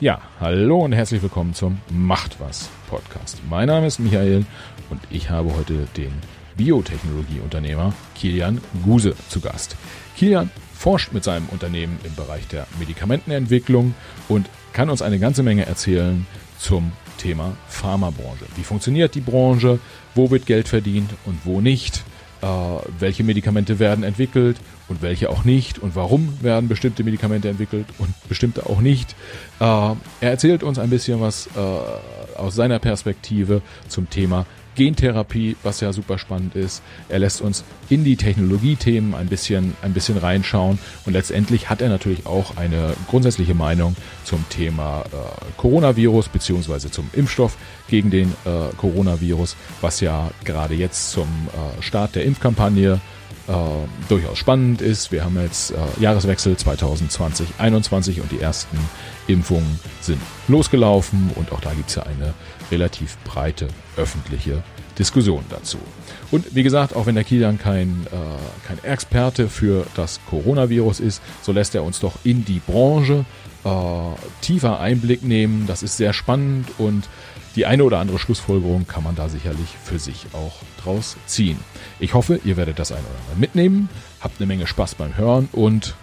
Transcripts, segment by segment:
Ja, hallo und herzlich willkommen zum Macht was Podcast. Mein Name ist Michael und ich habe heute den Biotechnologieunternehmer Kilian Guse zu Gast. Kilian forscht mit seinem Unternehmen im Bereich der Medikamentenentwicklung und kann uns eine ganze Menge erzählen zum Thema Pharmabranche. Wie funktioniert die Branche? Wo wird Geld verdient und wo nicht? Äh, welche Medikamente werden entwickelt und welche auch nicht und warum werden bestimmte Medikamente entwickelt und bestimmte auch nicht. Äh, er erzählt uns ein bisschen was äh, aus seiner Perspektive zum Thema Gentherapie, was ja super spannend ist. Er lässt uns in die Technologiethemen ein bisschen, ein bisschen reinschauen und letztendlich hat er natürlich auch eine grundsätzliche Meinung zum Thema äh, Coronavirus beziehungsweise zum Impfstoff gegen den äh, Coronavirus, was ja gerade jetzt zum äh, Start der Impfkampagne äh, durchaus spannend ist. Wir haben jetzt äh, Jahreswechsel 2020-21 und die ersten Impfungen sind losgelaufen und auch da gibt es ja eine relativ breite öffentliche Diskussion dazu. Und wie gesagt, auch wenn der Kilian kein, äh, kein Experte für das Coronavirus ist, so lässt er uns doch in die Branche äh, tiefer Einblick nehmen. Das ist sehr spannend und die eine oder andere Schlussfolgerung kann man da sicherlich für sich auch draus ziehen. Ich hoffe, ihr werdet das ein oder andere mitnehmen, habt eine Menge Spaß beim Hören und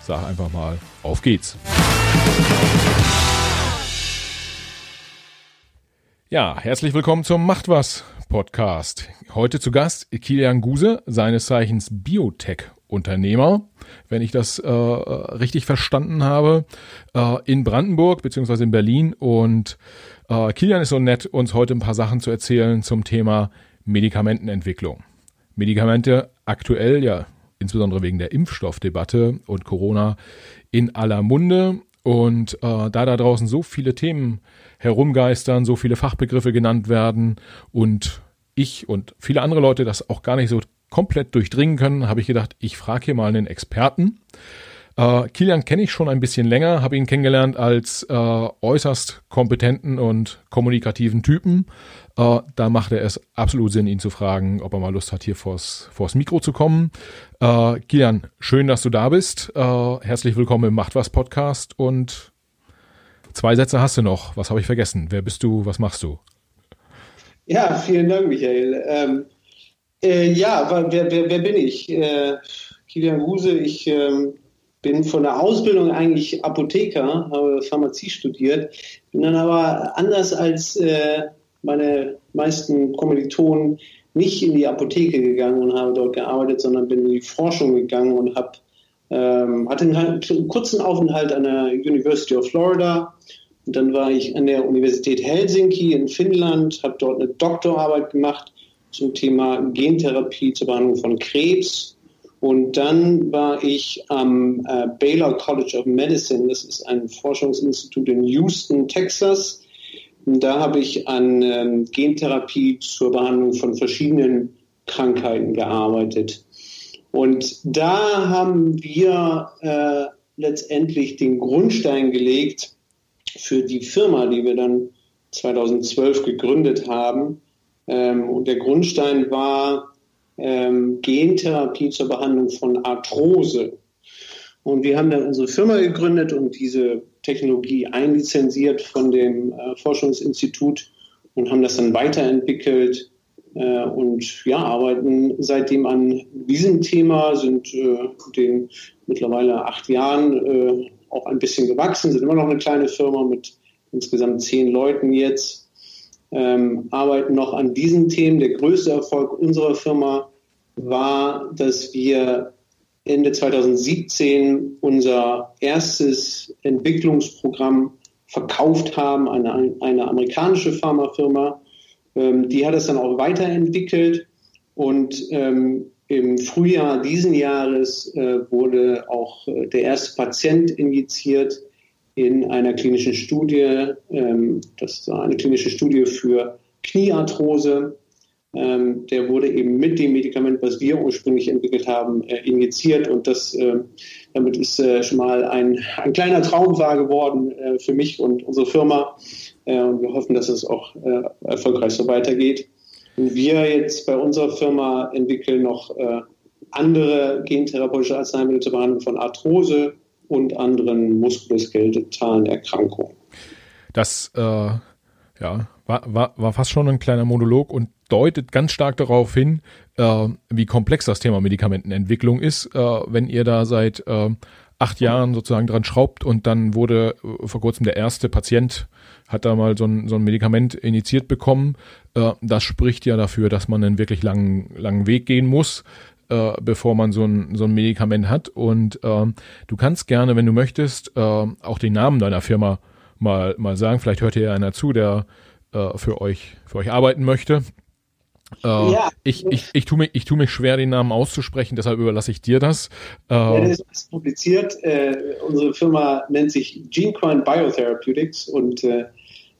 sag einfach mal, auf geht's. Ja, herzlich willkommen zum Macht was Podcast. Heute zu Gast Kilian Guse, seines Zeichens Biotech-Unternehmer, wenn ich das äh, richtig verstanden habe, äh, in Brandenburg beziehungsweise in Berlin. Und äh, Kilian ist so nett, uns heute ein paar Sachen zu erzählen zum Thema Medikamentenentwicklung. Medikamente aktuell ja insbesondere wegen der Impfstoffdebatte und Corona in aller Munde. Und äh, da da draußen so viele Themen herumgeistern, so viele Fachbegriffe genannt werden und ich und viele andere Leute das auch gar nicht so komplett durchdringen können, habe ich gedacht, ich frage hier mal einen Experten. Äh, Kilian kenne ich schon ein bisschen länger, habe ihn kennengelernt als äh, äußerst kompetenten und kommunikativen Typen. Äh, da macht er es absolut Sinn, ihn zu fragen, ob er mal Lust hat, hier vors, vors Mikro zu kommen. Äh, Kilian, schön, dass du da bist. Äh, herzlich willkommen im Macht was Podcast und zwei Sätze hast du noch. Was habe ich vergessen? Wer bist du? Was machst du? Ja, vielen Dank, Michael. Ähm, äh, ja, wer, wer, wer, bin ich? Äh, Kilian Huse, ich ähm, bin von der Ausbildung eigentlich Apotheker, habe Pharmazie studiert, bin dann aber anders als äh, meine meisten Kommilitonen nicht in die Apotheke gegangen und habe dort gearbeitet, sondern bin in die Forschung gegangen und habe ähm, hatte einen, kurzen Aufenthalt an der University of Florida. Und dann war ich an der Universität Helsinki in Finnland, habe dort eine Doktorarbeit gemacht zum Thema Gentherapie zur Behandlung von Krebs. Und dann war ich am äh, Baylor College of Medicine, das ist ein Forschungsinstitut in Houston, Texas. Und da habe ich an ähm, Gentherapie zur Behandlung von verschiedenen Krankheiten gearbeitet. Und da haben wir äh, letztendlich den Grundstein gelegt für die Firma, die wir dann 2012 gegründet haben. Ähm, und der Grundstein war ähm, Gentherapie zur Behandlung von Arthrose. Und wir haben dann unsere Firma gegründet und diese Technologie einlizenziert von dem äh, Forschungsinstitut und haben das dann weiterentwickelt äh, und ja, arbeiten seitdem an diesem Thema, sind äh, den mittlerweile acht Jahren äh, auch ein bisschen gewachsen, sind immer noch eine kleine Firma mit insgesamt zehn Leuten jetzt, ähm, arbeiten noch an diesen Themen. Der größte Erfolg unserer Firma war, dass wir Ende 2017 unser erstes Entwicklungsprogramm verkauft haben an eine, eine amerikanische Pharmafirma, ähm, die hat es dann auch weiterentwickelt. Und ähm, im Frühjahr diesen Jahres äh, wurde auch äh, der erste Patient injiziert in einer klinischen Studie. Ähm, das war eine klinische Studie für Kniearthrose. Ähm, der wurde eben mit dem Medikament, was wir ursprünglich entwickelt haben, äh, injiziert. Und das, äh, damit ist äh, schon mal ein, ein kleiner Traum wahr geworden äh, für mich und unsere Firma. Äh, und wir hoffen, dass es auch äh, erfolgreich so weitergeht. Und wir jetzt bei unserer Firma entwickeln noch andere gentherapeutische Arzneimittel zur Behandlung von Arthrose und anderen muskuloskeletalen Erkrankungen. das äh, ja, war, war, war fast schon ein kleiner Monolog und deutet ganz stark darauf hin, äh, wie komplex das Thema Medikamentenentwicklung ist, äh, wenn ihr da seit äh, acht Jahren sozusagen dran schraubt und dann wurde äh, vor kurzem der erste Patient hat da mal so ein, so ein Medikament initiiert bekommen. Äh, das spricht ja dafür, dass man einen wirklich langen, langen Weg gehen muss, äh, bevor man so ein, so ein Medikament hat. Und äh, du kannst gerne, wenn du möchtest, äh, auch den Namen deiner Firma mal, mal sagen. Vielleicht hört hier einer zu, der äh, für euch, für euch arbeiten möchte. Äh, ja. ich, ich, ich, tue mich, ich tue mich schwer, den Namen auszusprechen, deshalb überlasse ich dir das. Äh, ja, das ist kompliziert. Äh, unsere Firma nennt sich GeneCoin Biotherapeutics und äh,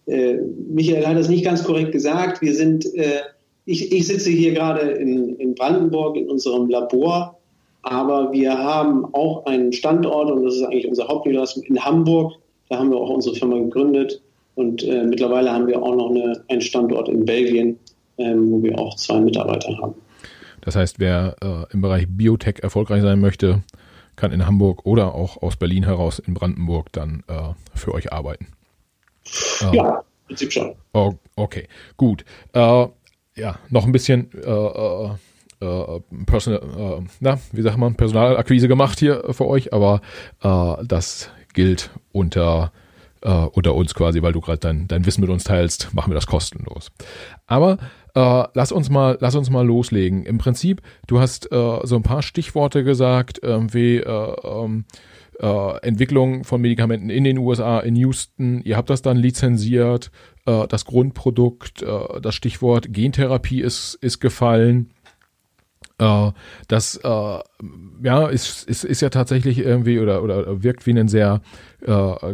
äh, Michael hat das nicht ganz korrekt gesagt. Wir sind, äh, ich, ich sitze hier gerade in, in Brandenburg in unserem Labor, aber wir haben auch einen Standort und das ist eigentlich unser Hauptniederlassung in Hamburg. Da haben wir auch unsere Firma gegründet und äh, mittlerweile haben wir auch noch eine, einen Standort in Belgien, ähm, wo wir auch zwei Mitarbeiter haben. Das heißt, wer äh, im Bereich Biotech erfolgreich sein möchte, kann in Hamburg oder auch aus Berlin heraus in Brandenburg dann äh, für euch arbeiten. Äh, ja, im Prinzip schon. Okay, gut. Äh, ja, noch ein bisschen äh, äh, äh Personal, na, wie sagt man, Personalakquise gemacht hier für euch, aber das gilt unter äh, unter uns quasi, weil du gerade dein, dein Wissen mit uns teilst, machen wir das kostenlos. Aber äh, lass uns mal, lass uns mal loslegen. Im Prinzip, du hast äh, so ein paar Stichworte gesagt, wie äh, ähm, äh, Entwicklung von Medikamenten in den USA, in Houston. Ihr habt das dann lizenziert. Äh, das Grundprodukt, äh, das Stichwort Gentherapie ist, ist gefallen. Äh, das ja ist, ist, ist ja tatsächlich irgendwie oder, oder wirkt wie ein sehr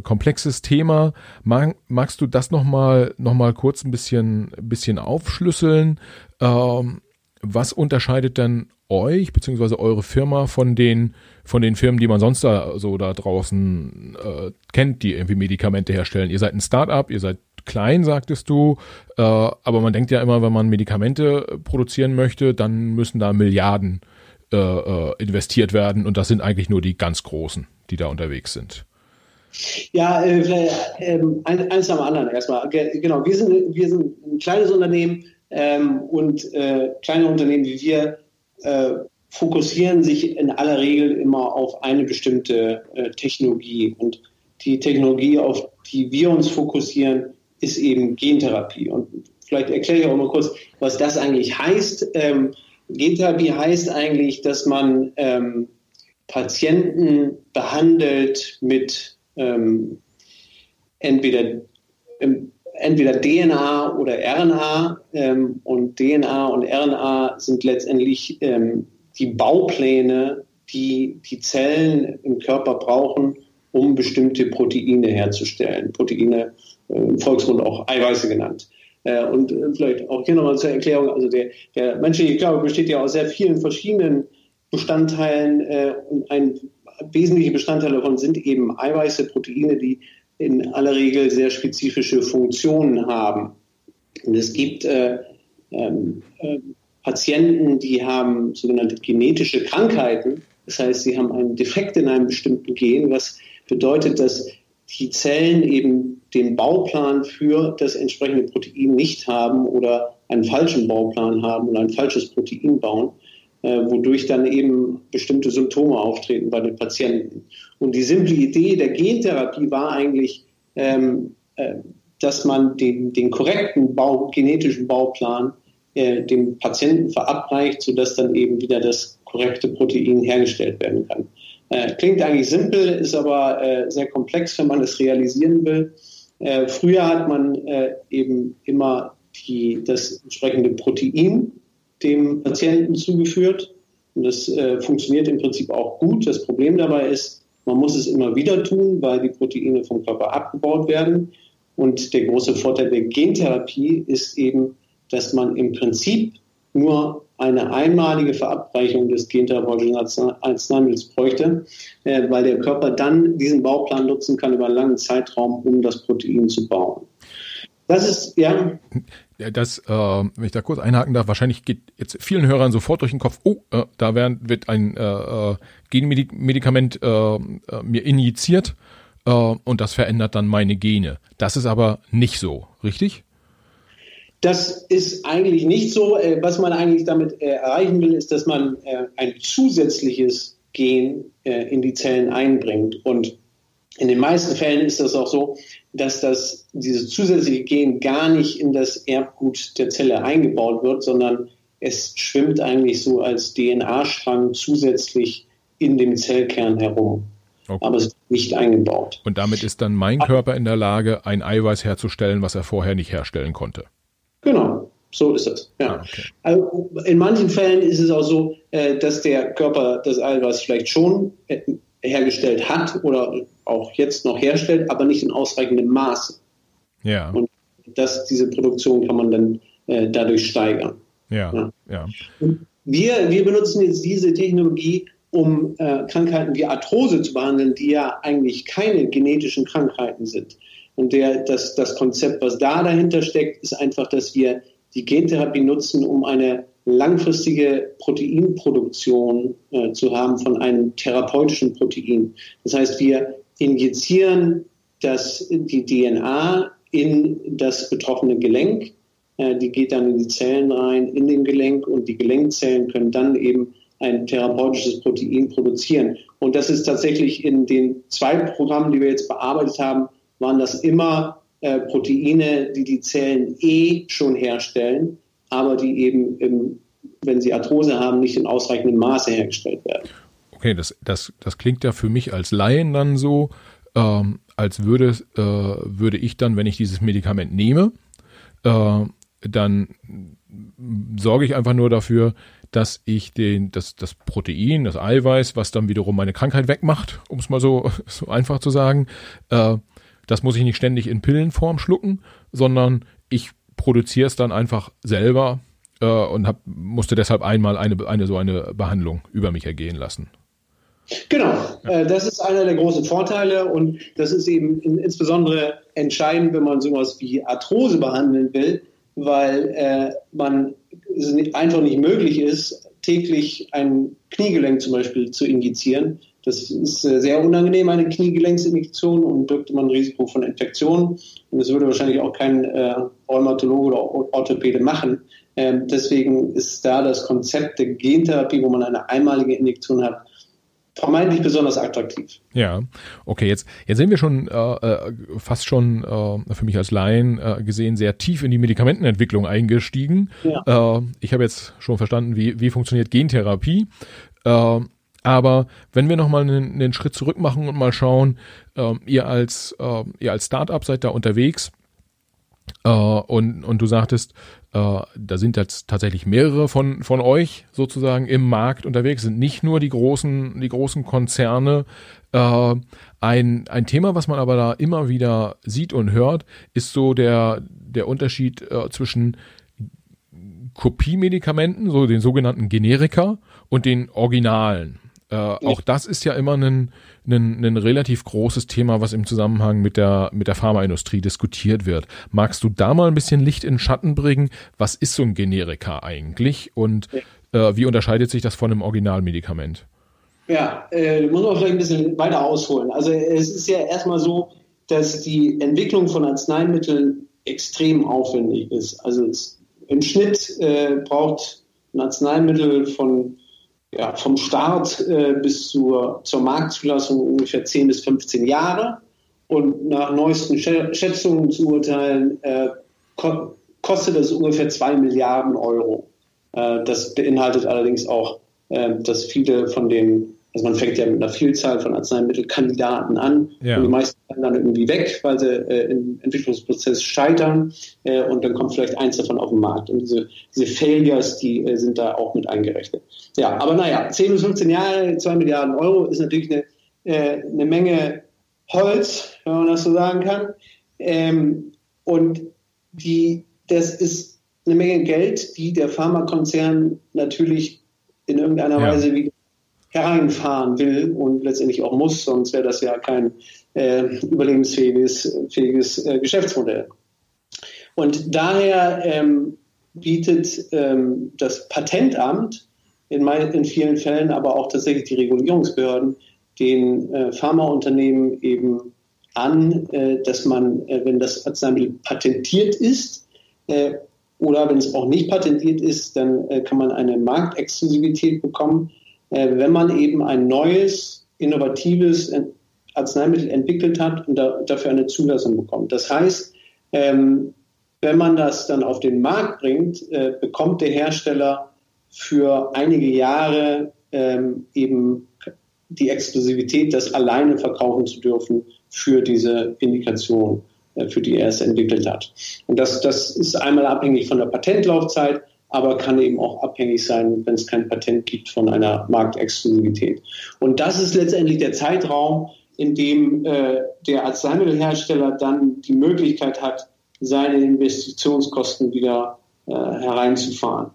komplexes Thema. Mag, magst du das nochmal noch mal kurz ein bisschen, bisschen aufschlüsseln? Ähm, was unterscheidet denn euch beziehungsweise eure Firma von den von den Firmen, die man sonst da so da draußen äh, kennt, die irgendwie Medikamente herstellen? Ihr seid ein Startup, ihr seid klein, sagtest du. Äh, aber man denkt ja immer, wenn man Medikamente produzieren möchte, dann müssen da Milliarden äh, äh, investiert werden. Und das sind eigentlich nur die ganz Großen, die da unterwegs sind. Ja, äh, äh, eins am anderen erstmal. Genau, wir sind, wir sind ein kleines Unternehmen ähm, und äh, kleine Unternehmen wie wir fokussieren sich in aller Regel immer auf eine bestimmte Technologie. Und die Technologie, auf die wir uns fokussieren, ist eben Gentherapie. Und vielleicht erkläre ich auch mal kurz, was das eigentlich heißt. Ähm, Gentherapie heißt eigentlich, dass man ähm, Patienten behandelt mit ähm, entweder, ähm, entweder DNA oder RNA. Ähm, und DNA und RNA sind letztendlich ähm, die Baupläne, die die Zellen im Körper brauchen, um bestimmte Proteine herzustellen. Proteine äh, im Volksmund auch Eiweiße genannt. Äh, und äh, vielleicht auch hier nochmal zur Erklärung, also der, der menschliche Körper besteht ja aus sehr vielen verschiedenen Bestandteilen und ein wesentlicher Bestandteil davon sind eben Eiweiße, Proteine, die in aller Regel sehr spezifische Funktionen haben. Und es gibt äh, ähm, äh, Patienten, die haben sogenannte genetische Krankheiten. Das heißt, sie haben einen Defekt in einem bestimmten Gen, was bedeutet, dass die Zellen eben den Bauplan für das entsprechende Protein nicht haben oder einen falschen Bauplan haben oder ein falsches Protein bauen, äh, wodurch dann eben bestimmte Symptome auftreten bei den Patienten. Und die simple Idee der Gentherapie war eigentlich, ähm, äh, dass man den, den korrekten Bau, genetischen Bauplan äh, dem Patienten verabreicht, sodass dann eben wieder das korrekte Protein hergestellt werden kann. Äh, klingt eigentlich simpel, ist aber äh, sehr komplex, wenn man es realisieren will. Äh, früher hat man äh, eben immer die, das entsprechende Protein dem Patienten zugeführt. Und das äh, funktioniert im Prinzip auch gut. Das Problem dabei ist, man muss es immer wieder tun, weil die Proteine vom Körper abgebaut werden. Und der große Vorteil der Gentherapie ist eben, dass man im Prinzip nur eine einmalige Verabreichung des gentherapeutischen Arzneimittels bräuchte, äh, weil der Körper dann diesen Bauplan nutzen kann über einen langen Zeitraum, um das Protein zu bauen. Das ist, ja. Das, äh, wenn ich da kurz einhaken darf, wahrscheinlich geht jetzt vielen Hörern sofort durch den Kopf, oh, äh, da werden, wird ein äh, äh Genmedikament äh, äh, mir injiziert und das verändert dann meine Gene. Das ist aber nicht so, richtig? Das ist eigentlich nicht so. Äh, was man eigentlich damit äh, erreichen will, ist, dass man äh, ein zusätzliches Gen in die Zellen einbringt. Und in den meisten Fällen ist das auch so, dass das, dieses zusätzliche Gen gar nicht in das Erbgut der Zelle eingebaut wird, sondern es schwimmt eigentlich so als DNA-Strang zusätzlich in dem Zellkern herum. Okay. Aber es ist nicht eingebaut. Und damit ist dann mein Körper in der Lage, ein Eiweiß herzustellen, was er vorher nicht herstellen konnte. Genau, so ist es. Ja. Ah, okay. Also in manchen Fällen ist es auch so, äh, dass der Körper das Eiweiß vielleicht schon äh, hergestellt hat oder auch jetzt noch herstellt, aber nicht in ausreichendem Maße. Ja. Und das, diese Produktion kann man dann äh, dadurch steigern. Ja, ja. ja. Wir, wir benutzen jetzt diese Technologie, um äh, Krankheiten wie Arthrose zu behandeln, die ja eigentlich keine genetischen Krankheiten sind. Und der, das, das Konzept, was da dahinter steckt, ist einfach, dass wir die Gentherapie nutzen, um eine langfristige Proteinproduktion äh, zu haben von einem therapeutischen Protein. Das heißt, wir injizieren das, die DNA in das betroffene Gelenk. Äh, die geht dann in die Zellen rein, in den Gelenk und die Gelenkzellen können dann eben ein therapeutisches Protein produzieren. Und das ist tatsächlich in den zwei Programmen, die wir jetzt bearbeitet haben, waren das immer äh, Proteine, die die Zellen eh schon herstellen, aber die eben, im, wenn sie Arthrose haben, nicht in ausreichendem Maße hergestellt werden. Okay, das, das, das klingt ja für mich als Laien dann so, ähm, als würde, äh, würde ich dann, wenn ich dieses Medikament nehme, äh, dann sorge ich einfach nur dafür, dass ich den, das, das Protein, das Eiweiß, was dann wiederum meine Krankheit wegmacht, um es mal so, so einfach zu sagen, äh, das muss ich nicht ständig in Pillenform schlucken, sondern ich produziere es dann einfach selber äh, und hab, musste deshalb einmal eine, eine so eine Behandlung über mich ergehen lassen. Genau, ja. äh, das ist einer der großen Vorteile und das ist eben in, insbesondere entscheidend, wenn man sowas wie Arthrose behandeln will, weil äh, man es einfach nicht möglich ist, täglich ein Kniegelenk zum Beispiel zu injizieren, das ist äh, sehr unangenehm, eine Kniegelenksinjektion und birgt immer ein Risiko von Infektionen. Und das würde wahrscheinlich auch kein äh, Rheumatologe oder Orthopäde machen. Ähm, deswegen ist da das Konzept der Gentherapie, wo man eine einmalige Injektion hat, vermeintlich besonders attraktiv. Ja, okay, jetzt, jetzt sind wir schon äh, äh, fast schon äh, für mich als Laien äh, gesehen sehr tief in die Medikamentenentwicklung eingestiegen. Ja. Äh, ich habe jetzt schon verstanden, wie, wie funktioniert Gentherapie. Aber wenn wir nochmal einen, einen Schritt zurück machen und mal schauen, äh, ihr als äh, ihr als Startup seid da unterwegs äh, und, und du sagtest, äh, da sind jetzt tatsächlich mehrere von, von euch sozusagen im Markt unterwegs, sind nicht nur die großen, die großen Konzerne. Äh, ein, ein Thema, was man aber da immer wieder sieht und hört, ist so der, der Unterschied äh, zwischen Kopiemedikamenten, so den sogenannten Generika und den Originalen. Äh, auch das ist ja immer ein, ein, ein relativ großes Thema, was im Zusammenhang mit der, mit der Pharmaindustrie diskutiert wird. Magst du da mal ein bisschen Licht in den Schatten bringen? Was ist so ein Generika eigentlich und äh, wie unterscheidet sich das von einem Originalmedikament? Ja, äh, muss man vielleicht ein bisschen weiter ausholen. Also es ist ja erstmal so, dass die Entwicklung von Arzneimitteln extrem aufwendig ist. Also es, im Schnitt äh, braucht ein Arzneimittel von ja, vom Start äh, bis zur, zur Marktzulassung ungefähr 10 bis 15 Jahre. Und nach neuesten Schätzungen zu urteilen, äh, ko kostet das ungefähr 2 Milliarden Euro. Äh, das beinhaltet allerdings auch, äh, dass viele von den also man fängt ja mit einer Vielzahl von Arzneimittelkandidaten an ja. und die meisten werden dann irgendwie weg, weil sie äh, im Entwicklungsprozess scheitern äh, und dann kommt vielleicht eins davon auf den Markt. Und diese, diese Failures, die äh, sind da auch mit eingerechnet. Ja, aber naja, 10 bis 15 Jahre, 2 Milliarden Euro ist natürlich eine, äh, eine Menge Holz, wenn man das so sagen kann. Ähm, und die, das ist eine Menge Geld, die der Pharmakonzern natürlich in irgendeiner ja. Weise wieder hereinfahren will und letztendlich auch muss, sonst wäre das ja kein äh, überlebensfähiges fähiges, äh, Geschäftsmodell. Und daher ähm, bietet ähm, das Patentamt in, mein, in vielen Fällen, aber auch tatsächlich die Regulierungsbehörden den äh, Pharmaunternehmen eben an, äh, dass man, äh, wenn das Arzneimittel patentiert ist äh, oder wenn es auch nicht patentiert ist, dann kann man eine Marktexklusivität bekommen, wenn man eben ein neues, innovatives Arzneimittel entwickelt hat und da, dafür eine Zulassung bekommt. Das heißt, ähm, wenn man das dann auf den Markt bringt, äh, bekommt der Hersteller für einige Jahre ähm, eben die Exklusivität, das alleine verkaufen zu dürfen für diese Indikation, äh, für die er es entwickelt hat. Und das, das ist einmal abhängig von der Patentlaufzeit, aber kann eben auch abhängig sein, wenn es kein Patent gibt, von einer Marktexklusivität. Und das ist letztendlich der Zeitraum, in dem äh, der Arzneimittelhersteller dann die Möglichkeit hat, seine Investitionskosten wieder äh, hereinzufahren.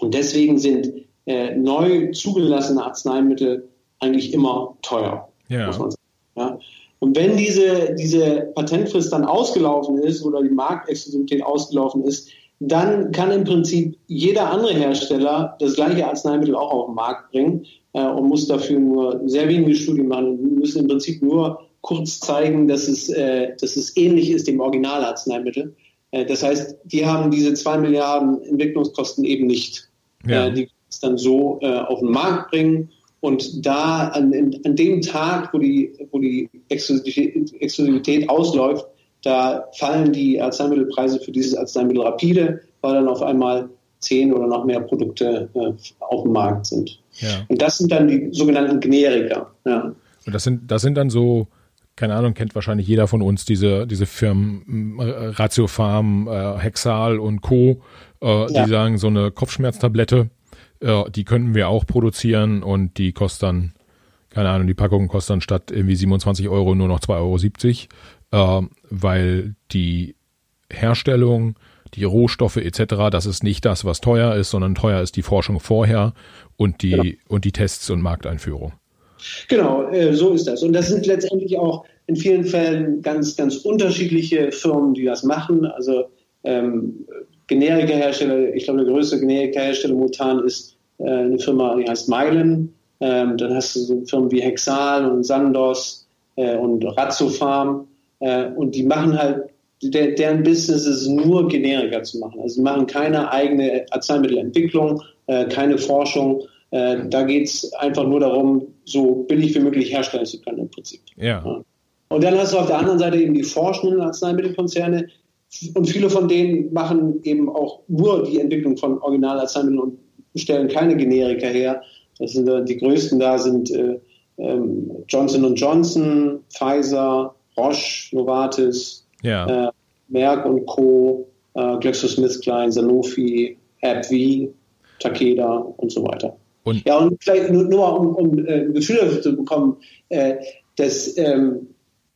Und deswegen sind äh, neu zugelassene Arzneimittel eigentlich immer teuer, ja. muss man sagen. Ja? Und wenn diese, diese Patentfrist dann ausgelaufen ist oder die Marktexklusivität ausgelaufen ist, dann kann im Prinzip jeder andere Hersteller das gleiche Arzneimittel auch auf den Markt bringen äh, und muss dafür nur sehr wenige Studien machen. Wir müssen im Prinzip nur kurz zeigen, dass es, äh, dass es ähnlich ist dem Originalarzneimittel. Äh, das heißt, die haben diese zwei Milliarden Entwicklungskosten eben nicht. Ja. Äh, die es dann so äh, auf den Markt bringen und da an, an dem Tag, wo die, wo die Exklusivität ausläuft, da fallen die Arzneimittelpreise für dieses Arzneimittel rapide, weil dann auf einmal zehn oder noch mehr Produkte äh, auf dem Markt sind. Ja. Und das sind dann die sogenannten Generika. Ja. Und das sind, das sind dann so, keine Ahnung, kennt wahrscheinlich jeder von uns diese, diese Firmen äh, Ratiofarm, äh, Hexal und Co., äh, die sagen, so eine Kopfschmerztablette, äh, die könnten wir auch produzieren und die kostet dann, keine Ahnung, die Packung kostet dann statt irgendwie 27 Euro nur noch 2,70 Euro, äh, weil die Herstellung die Rohstoffe etc., das ist nicht das, was teuer ist, sondern teuer ist die Forschung vorher und die, genau. und die Tests und Markteinführung. Genau, äh, so ist das. Und das sind letztendlich auch in vielen Fällen ganz, ganz unterschiedliche Firmen, die das machen. Also ähm, Generika-Hersteller, ich glaube, der größte Generika-Hersteller momentan ist äh, eine Firma, die heißt Mylan. Ähm, dann hast du so Firmen wie Hexal und Sandos äh, und Razzofarm. Äh, und die machen halt der, deren Business ist nur Generika zu machen. Also sie machen keine eigene Arzneimittelentwicklung, äh, keine Forschung. Äh, da geht es einfach nur darum, so billig wie möglich herstellen zu können im Prinzip. Ja. ja. Und dann hast du auf der anderen Seite eben die forschenden Arzneimittelkonzerne und viele von denen machen eben auch nur die Entwicklung von Originalarzneimitteln und stellen keine Generika her. Das sind die größten da sind äh, ähm, Johnson Johnson, Pfizer, Roche, Novartis, ja. Äh, Merck und Co., äh, GlaxoSmithKline, Sanofi, AbbVie, Takeda und so weiter. Und ja, und vielleicht nur, nur um, um äh, ein Gefühl dafür zu bekommen, äh, dass ähm,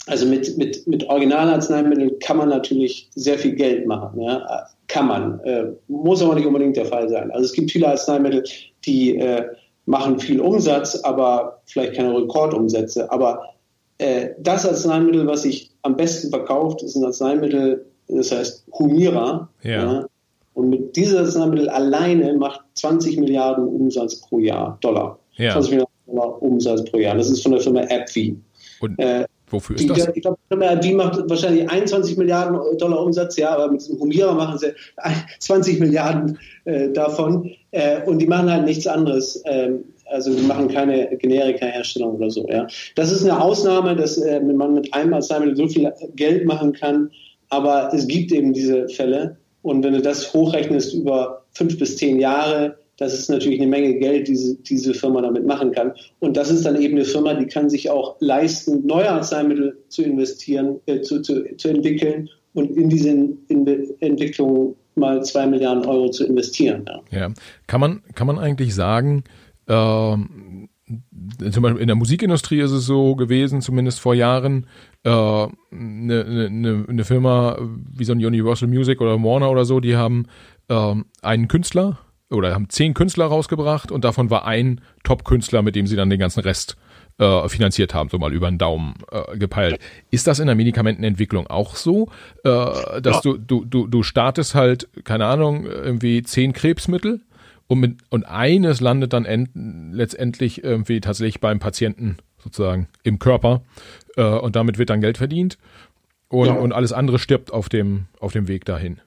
also mit, mit, mit Originalarzneimitteln kann man natürlich sehr viel Geld machen. Ja? Kann man. Äh, muss aber nicht unbedingt der Fall sein. Also es gibt viele Arzneimittel, die äh, machen viel Umsatz, aber vielleicht keine Rekordumsätze. Aber äh, das Arzneimittel, was ich am besten verkauft, ist ein Arzneimittel, das heißt Humira. Ja. ja. Und mit diesem Arzneimittel alleine macht 20 Milliarden Umsatz pro Jahr, Dollar. Ja. 20 Milliarden Dollar Umsatz pro Jahr. Das ist von der Firma AbbVie. Und äh, wofür ist die, das? Ich glaube, die Firma AbbVie macht wahrscheinlich 21 Milliarden Dollar Umsatz, ja, aber mit diesem Humira machen sie 20 Milliarden äh, davon. Äh, und die machen halt nichts anderes. Ähm, also wir machen keine Generika-Herstellung oder so. Ja. Das ist eine Ausnahme, dass äh, man mit einem Arzneimittel so viel Geld machen kann, aber es gibt eben diese Fälle. Und wenn du das hochrechnest über fünf bis zehn Jahre, das ist natürlich eine Menge Geld, die diese, diese Firma damit machen kann. Und das ist dann eben eine Firma, die kann sich auch leisten, neue Arzneimittel zu investieren, äh, zu, zu, zu entwickeln und in diese in Entwicklung mal zwei Milliarden Euro zu investieren. Ja. ja. Kann man, kann man eigentlich sagen, ähm, zum Beispiel in der Musikindustrie ist es so gewesen, zumindest vor Jahren, eine äh, ne, ne, ne Firma wie so ein Universal Music oder Warner oder so, die haben äh, einen Künstler oder haben zehn Künstler rausgebracht und davon war ein Top-Künstler, mit dem sie dann den ganzen Rest äh, finanziert haben, so mal über den Daumen äh, gepeilt. Ist das in der Medikamentenentwicklung auch so, äh, dass ja. du, du, du, du startest halt, keine Ahnung, irgendwie zehn Krebsmittel und, mit, und eines landet dann end, letztendlich irgendwie tatsächlich beim Patienten sozusagen im Körper äh, und damit wird dann Geld verdient und, ja. und alles andere stirbt auf dem, auf dem Weg dahin.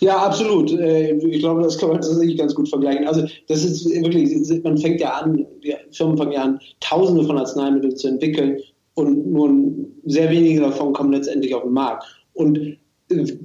Ja, absolut. Äh, ich glaube, das kann man tatsächlich ganz gut vergleichen. Also das ist wirklich, man fängt ja an, die Firmen fangen ja an, Tausende von Arzneimitteln zu entwickeln und nur sehr wenige davon kommen letztendlich auf den Markt. Und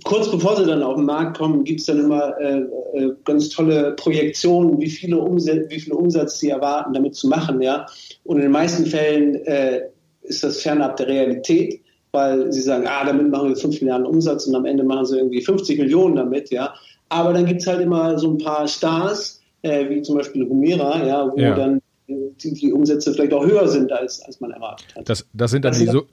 kurz bevor sie dann auf den Markt kommen, gibt es dann immer äh, äh, ganz tolle Projektionen, wie viele, Umsatz, wie viele Umsatz sie erwarten, damit zu machen. Ja? Und in den meisten Fällen äh, ist das fernab der Realität weil sie sagen, ah, damit machen wir 5 Milliarden Umsatz und am Ende machen sie irgendwie 50 Millionen damit, ja. Aber dann gibt es halt immer so ein paar Stars, äh, wie zum Beispiel Humira, ja, wo ja. dann äh, die, die, Umsätze vielleicht auch höher sind, als, als man erwartet hat. Das, das sind dann das die so.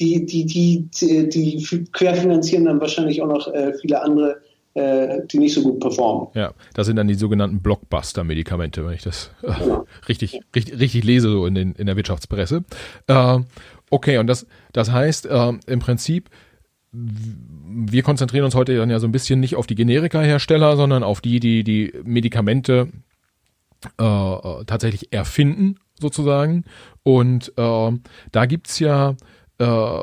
Die, die, die, die, querfinanzieren dann wahrscheinlich auch noch äh, viele andere äh, die nicht so gut performen. Ja, das sind dann die sogenannten Blockbuster-Medikamente, wenn ich das äh, ja. richtig, richtig, richtig lese so in, den, in der Wirtschaftspresse. Okay, und das, das heißt im Prinzip, wir konzentrieren uns heute dann ja so ein bisschen nicht auf die Generika-Hersteller, sondern auf die, die die Medikamente äh, tatsächlich erfinden, sozusagen. Und äh, da gibt's ja äh,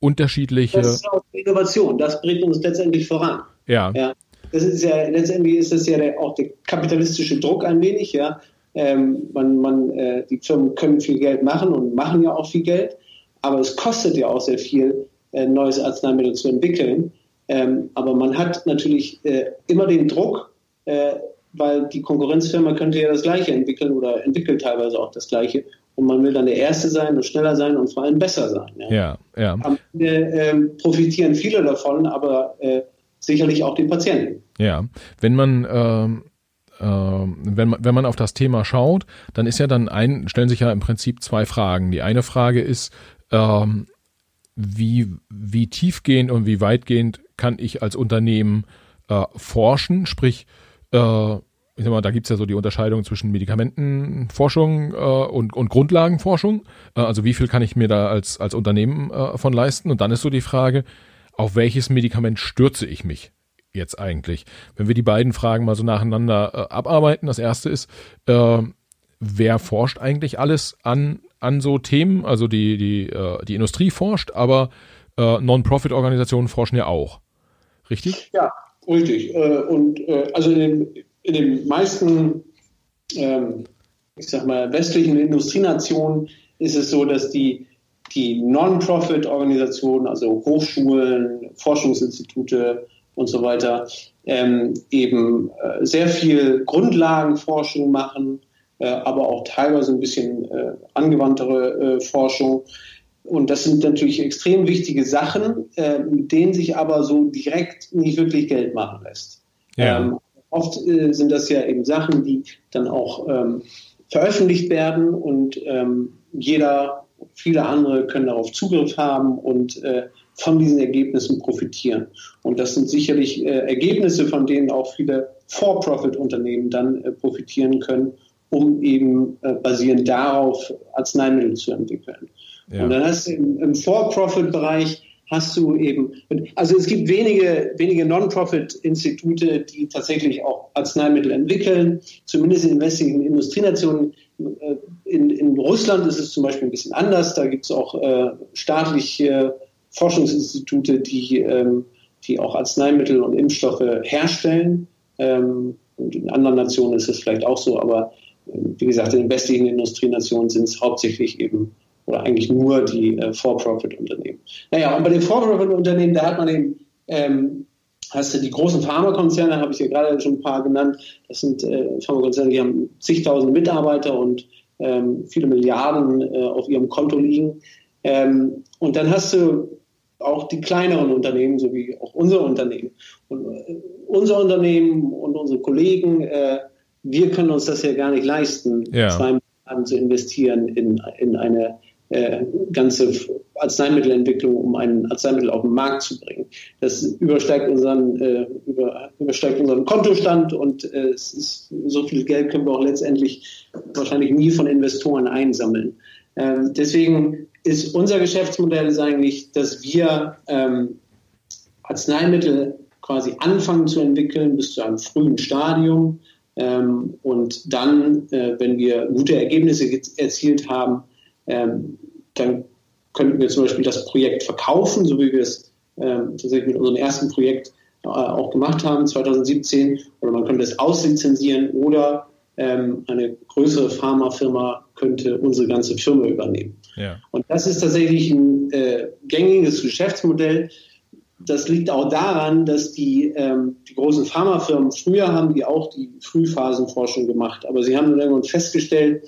unterschiedliche. Das ist auch Innovation, das bringt uns letztendlich voran. Ja. ja. Das ist ja, letztendlich ist das ja der, auch der kapitalistische Druck ein wenig, ja. Ähm, man, man, äh, die Firmen können viel Geld machen und machen ja auch viel Geld, aber es kostet ja auch sehr viel, äh, neues Arzneimittel zu entwickeln. Ähm, aber man hat natürlich äh, immer den Druck, äh, weil die Konkurrenzfirma könnte ja das Gleiche entwickeln oder entwickelt teilweise auch das Gleiche. Und man will dann der Erste sein und schneller sein und vor allem besser sein. Ja, ja. ja. Am Ende ähm, profitieren viele davon, aber äh, sicherlich auch die Patienten. Ja, wenn man ähm, ähm, wenn, man, wenn man auf das Thema schaut, dann ist ja dann ein, stellen sich ja im Prinzip zwei Fragen. Die eine Frage ist, ähm, wie, wie tiefgehend und wie weitgehend kann ich als Unternehmen äh, forschen, sprich, äh, ich sag mal, da gibt's ja so die Unterscheidung zwischen Medikamentenforschung äh, und, und Grundlagenforschung. Äh, also wie viel kann ich mir da als, als Unternehmen äh, von leisten? Und dann ist so die Frage, auf welches Medikament stürze ich mich? jetzt eigentlich? Wenn wir die beiden Fragen mal so nacheinander äh, abarbeiten. Das erste ist, äh, wer forscht eigentlich alles an, an so Themen? Also die, die, äh, die Industrie forscht, aber äh, Non-Profit-Organisationen forschen ja auch. Richtig? Ja, richtig. Äh, und äh, also in den meisten, ähm, ich sag mal, westlichen Industrienationen ist es so, dass die die Non-Profit-Organisationen, also Hochschulen, Forschungsinstitute, und so weiter, ähm, eben äh, sehr viel Grundlagenforschung machen, äh, aber auch teilweise ein bisschen äh, angewandtere äh, Forschung. Und das sind natürlich extrem wichtige Sachen, äh, mit denen sich aber so direkt nicht wirklich Geld machen lässt. Ja. Ähm, oft äh, sind das ja eben Sachen, die dann auch ähm, veröffentlicht werden und ähm, jeder, viele andere können darauf Zugriff haben und äh, von diesen Ergebnissen profitieren. Und das sind sicherlich äh, Ergebnisse, von denen auch viele For-Profit-Unternehmen dann äh, profitieren können, um eben äh, basierend darauf Arzneimittel zu entwickeln. Ja. Und dann hast du im, im For-Profit-Bereich hast du eben, also es gibt wenige, wenige Non-Profit-Institute, die tatsächlich auch Arzneimittel entwickeln, zumindest in westlichen Industrienationen. Äh, in, in Russland ist es zum Beispiel ein bisschen anders, da gibt es auch äh, staatlich äh, Forschungsinstitute, die, ähm, die auch Arzneimittel und Impfstoffe herstellen. Ähm, und in anderen Nationen ist es vielleicht auch so, aber äh, wie gesagt, in den westlichen Industrienationen sind es hauptsächlich eben oder eigentlich nur die äh, For-Profit-Unternehmen. Naja, und bei den For-Profit-Unternehmen, da hat man eben, ähm, hast du die großen Pharmakonzerne, habe ich ja gerade schon ein paar genannt. Das sind äh, Pharmakonzerne, die haben zigtausend Mitarbeiter und ähm, viele Milliarden äh, auf ihrem Konto liegen. Ähm, und dann hast du auch die kleineren Unternehmen, so wie auch unser Unternehmen. Und äh, unser Unternehmen und unsere Kollegen, äh, wir können uns das ja gar nicht leisten, ja. zwei Milliarden zu investieren in, in eine äh, ganze Arzneimittelentwicklung, um ein Arzneimittel auf den Markt zu bringen. Das übersteigt unseren, äh, über, übersteigt unseren Kontostand und äh, es ist, so viel Geld können wir auch letztendlich wahrscheinlich nie von Investoren einsammeln. Ähm, deswegen ist unser Geschäftsmodell eigentlich, dass wir ähm, Arzneimittel quasi anfangen zu entwickeln bis zu einem frühen Stadium Ähm, und dann, äh, wenn wir gute Ergebnisse erzielt haben, ähm, dann könnten wir zum Beispiel das Projekt verkaufen, so wie wir es ähm, tatsächlich mit unserem ersten Projekt äh, auch gemacht haben, 2017. Oder man könnte es auslizenzieren oder ähm, eine größere Pharmafirma könnte unsere ganze Firma übernehmen. Ja. Und das ist tatsächlich ein äh, gängiges Geschäftsmodell. Das liegt auch daran, dass die, ähm, die großen Pharmafirmen früher haben die auch die Frühphasenforschung gemacht, aber sie haben dann irgendwann festgestellt,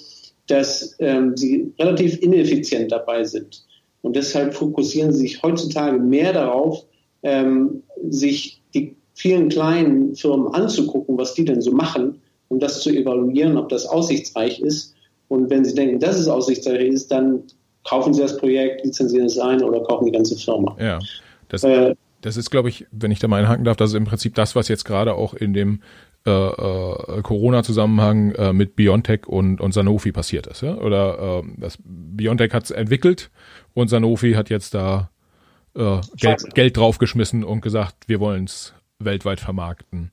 dass ähm, sie relativ ineffizient dabei sind. Und deshalb fokussieren sie sich heutzutage mehr darauf, ähm, sich die vielen kleinen Firmen anzugucken, was die denn so machen, um das zu evaluieren, ob das aussichtsreich ist. Und wenn sie denken, dass es aussichtsreich ist, dann kaufen sie das Projekt, lizenzieren es ein oder kaufen die ganze Firma. Ja, das, äh, das ist, glaube ich, wenn ich da mal einhaken darf, das ist im Prinzip das, was jetzt gerade auch in dem äh, äh, Corona-Zusammenhang äh, mit BioNTech und, und Sanofi passiert ist. Ja? Oder äh, das BioNTech hat es entwickelt und Sanofi hat jetzt da äh, Geld, Geld draufgeschmissen und gesagt, wir wollen es weltweit vermarkten.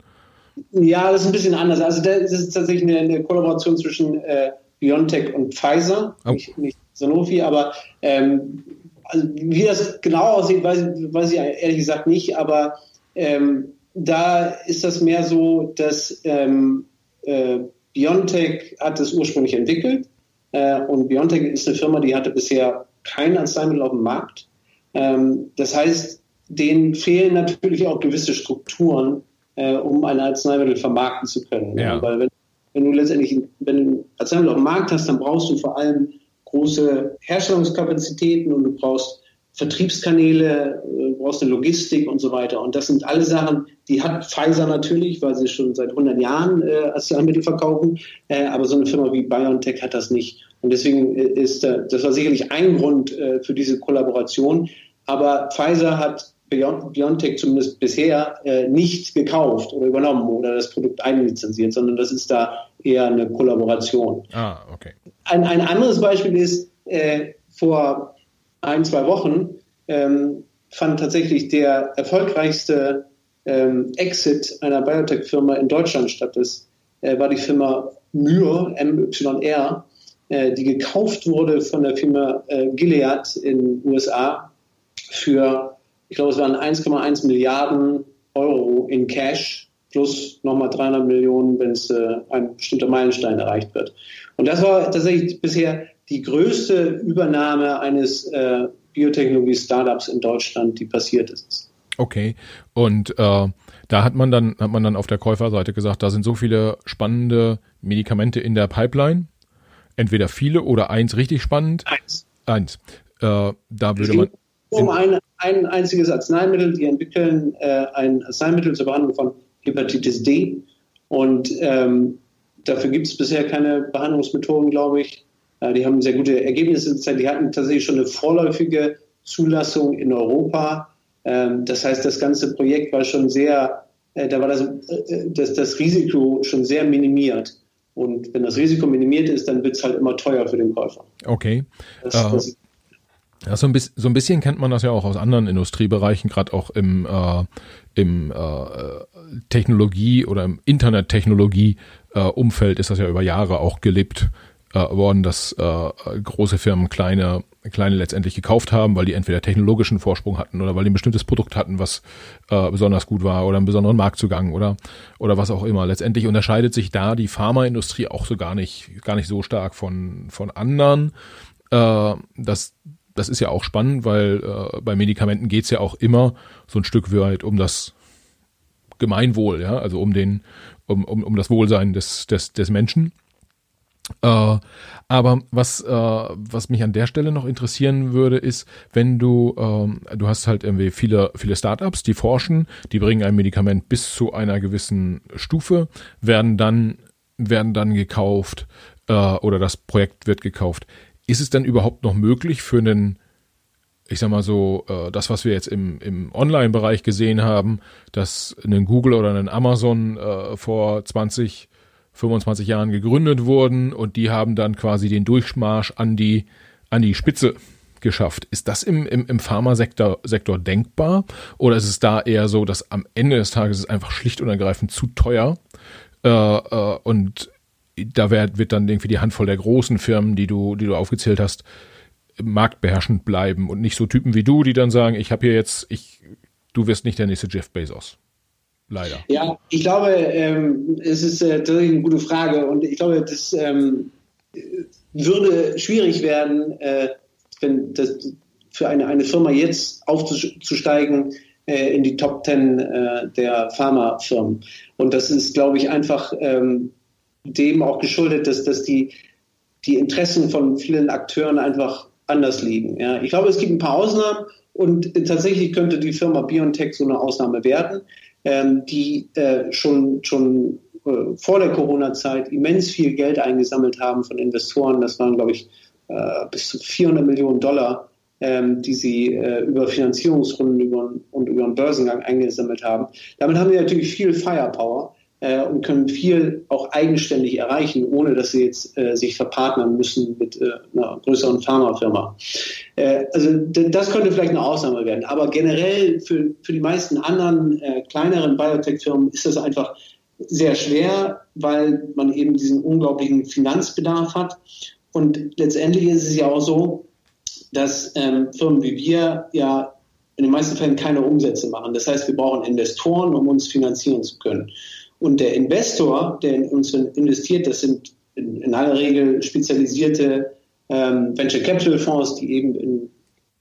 Ja, das ist ein bisschen anders. Also das ist tatsächlich eine, eine Kollaboration zwischen äh, BioNTech und Pfizer, oh. nicht, nicht, Sanofi, aber ähm, also wie das genau aussieht, weiß, weiß ich ehrlich gesagt nicht, aber ähm, da ist das mehr so, dass ähm, äh, BioNTech hat es ursprünglich entwickelt äh, und BioNTech ist eine Firma, die hatte bisher kein Arzneimittel auf dem Markt. Ähm, das heißt, denen fehlen natürlich auch gewisse Strukturen, äh, um ein Arzneimittel vermarkten zu können. Ja. Weil wenn, wenn, du letztendlich wenn du ein Arzneimittel auf dem Markt hast, dann brauchst du vor allem große Herstellungskapazitäten und du brauchst Vertriebskanäle, äh, brauchst eine Logistik und so weiter. Und das sind alle Sachen, die hat Pfizer natürlich, weil sie schon seit 100 Jahren äh, Arzneimittel verkaufen. Äh, aber so eine Firma wie BioNTech hat das nicht. Und deswegen äh, ist äh, das war sicherlich ein Grund äh, für diese Kollaboration. Aber Pfizer hat BioNTech zumindest bisher äh, nicht gekauft oder übernommen oder das Produkt einlizenziert, sondern das ist da eher eine Kollaboration. Ah, okay. Ein, ein anderes Beispiel ist, äh, vor ein, zwei Wochen ähm, fand tatsächlich der erfolgreichste ähm, Exit einer Biotech-Firma in Deutschland statt. Das äh, war die Firma Myr, MYR, äh, die gekauft wurde von der Firma äh, Gilead in USA für ich glaube, es waren 1,1 Milliarden Euro in Cash plus nochmal 300 Millionen, wenn es äh, ein bestimmter Meilenstein erreicht wird. Und das war tatsächlich bisher die größte Übernahme eines äh, Biotechnologie-Startups in Deutschland, die passiert ist. Okay. Und äh, da hat man dann hat man dann auf der Käuferseite gesagt, da sind so viele spannende Medikamente in der Pipeline. Entweder viele oder eins richtig spannend. Eins. Eins. Äh, da würde man um ein, ein einziges Arzneimittel. Die entwickeln äh, ein Arzneimittel zur Behandlung von Hepatitis D. Und ähm, dafür gibt es bisher keine Behandlungsmethoden, glaube ich. Äh, die haben sehr gute Ergebnisse. Die hatten tatsächlich schon eine vorläufige Zulassung in Europa. Ähm, das heißt, das ganze Projekt war schon sehr, äh, da war das, äh, das, das Risiko schon sehr minimiert. Und wenn das Risiko minimiert ist, dann wird es halt immer teuer für den Käufer. Okay. Das, das ja, so ein, bisschen, so ein bisschen kennt man das ja auch aus anderen Industriebereichen, gerade auch im, äh, im äh, Technologie- oder im Internettechnologie-Umfeld ist das ja über Jahre auch gelebt äh, worden, dass äh, große Firmen kleine, kleine letztendlich gekauft haben, weil die entweder technologischen Vorsprung hatten oder weil die ein bestimmtes Produkt hatten, was äh, besonders gut war oder einen besonderen Marktzugang oder, oder was auch immer. Letztendlich unterscheidet sich da die Pharmaindustrie auch so gar nicht, gar nicht so stark von, von anderen. Äh, das das ist ja auch spannend, weil äh, bei Medikamenten geht's ja auch immer so ein Stück weit um das Gemeinwohl, ja, also um den, um, um, um das Wohlsein des, des, des Menschen. Äh, aber was, äh, was mich an der Stelle noch interessieren würde, ist, wenn du, äh, du hast halt irgendwie viele, viele Startups, die forschen, die bringen ein Medikament bis zu einer gewissen Stufe, werden dann, werden dann gekauft äh, oder das Projekt wird gekauft. Ist es denn überhaupt noch möglich für einen, ich sag mal so, äh, das, was wir jetzt im, im Online-Bereich gesehen haben, dass ein Google oder ein Amazon äh, vor 20, 25 Jahren gegründet wurden und die haben dann quasi den Durchmarsch an die, an die Spitze geschafft. Ist das im, im, im Pharmasektor Sektor denkbar? Oder ist es da eher so, dass am Ende des Tages es einfach schlicht und ergreifend zu teuer Äh, äh, und da wird, wird dann irgendwie die Handvoll der großen Firmen, die du, die du aufgezählt hast, marktbeherrschend bleiben und nicht so Typen wie du, die dann sagen, ich habe hier jetzt, ich, du wirst nicht der nächste Jeff Bezos. Leider. Ja, ich glaube, ähm, es ist äh, tatsächlich eine gute Frage und ich glaube, das ähm, würde schwierig werden, äh, wenn das für eine, eine Firma jetzt aufzusteigen äh, in die Top Ten äh, der Pharmafirmen. Und das ist, glaube ich, einfach ähm, dem auch geschuldet, dass, dass die, die Interessen von vielen Akteuren einfach anders liegen. Ja. Ich glaube, es gibt ein paar Ausnahmen und tatsächlich könnte die Firma BioNTech so eine Ausnahme werden, ähm, die äh, schon, schon äh, vor der Corona-Zeit immens viel Geld eingesammelt haben von Investoren. Das waren, glaube ich, äh, bis zu 400 Millionen Dollar, ähm, die sie äh, über Finanzierungsrunden über, und über einen Börsengang eingesammelt haben. Damit haben sie natürlich viel Firepower äh, und können viel auch eigenständig erreichen, ohne dass sie jetzt äh, sich verpartnern müssen mit äh, einer größeren Pharmafirma. Äh, also das könnte vielleicht eine Ausnahme werden. Aber generell für, für die meisten anderen äh, kleineren Biotech-Firmen ist das einfach sehr schwer, weil man eben diesen unglaublichen Finanzbedarf hat. Und letztendlich ist es ja auch so, dass ähm, Firmen wie wir ja in den meisten Fällen keine Umsätze machen. Das heißt, wir brauchen Investoren, um uns finanzieren zu können. Und der Investor, der in uns investiert, das sind in, in aller Regel spezialisierte ähm, Venture Capital Fonds, die eben in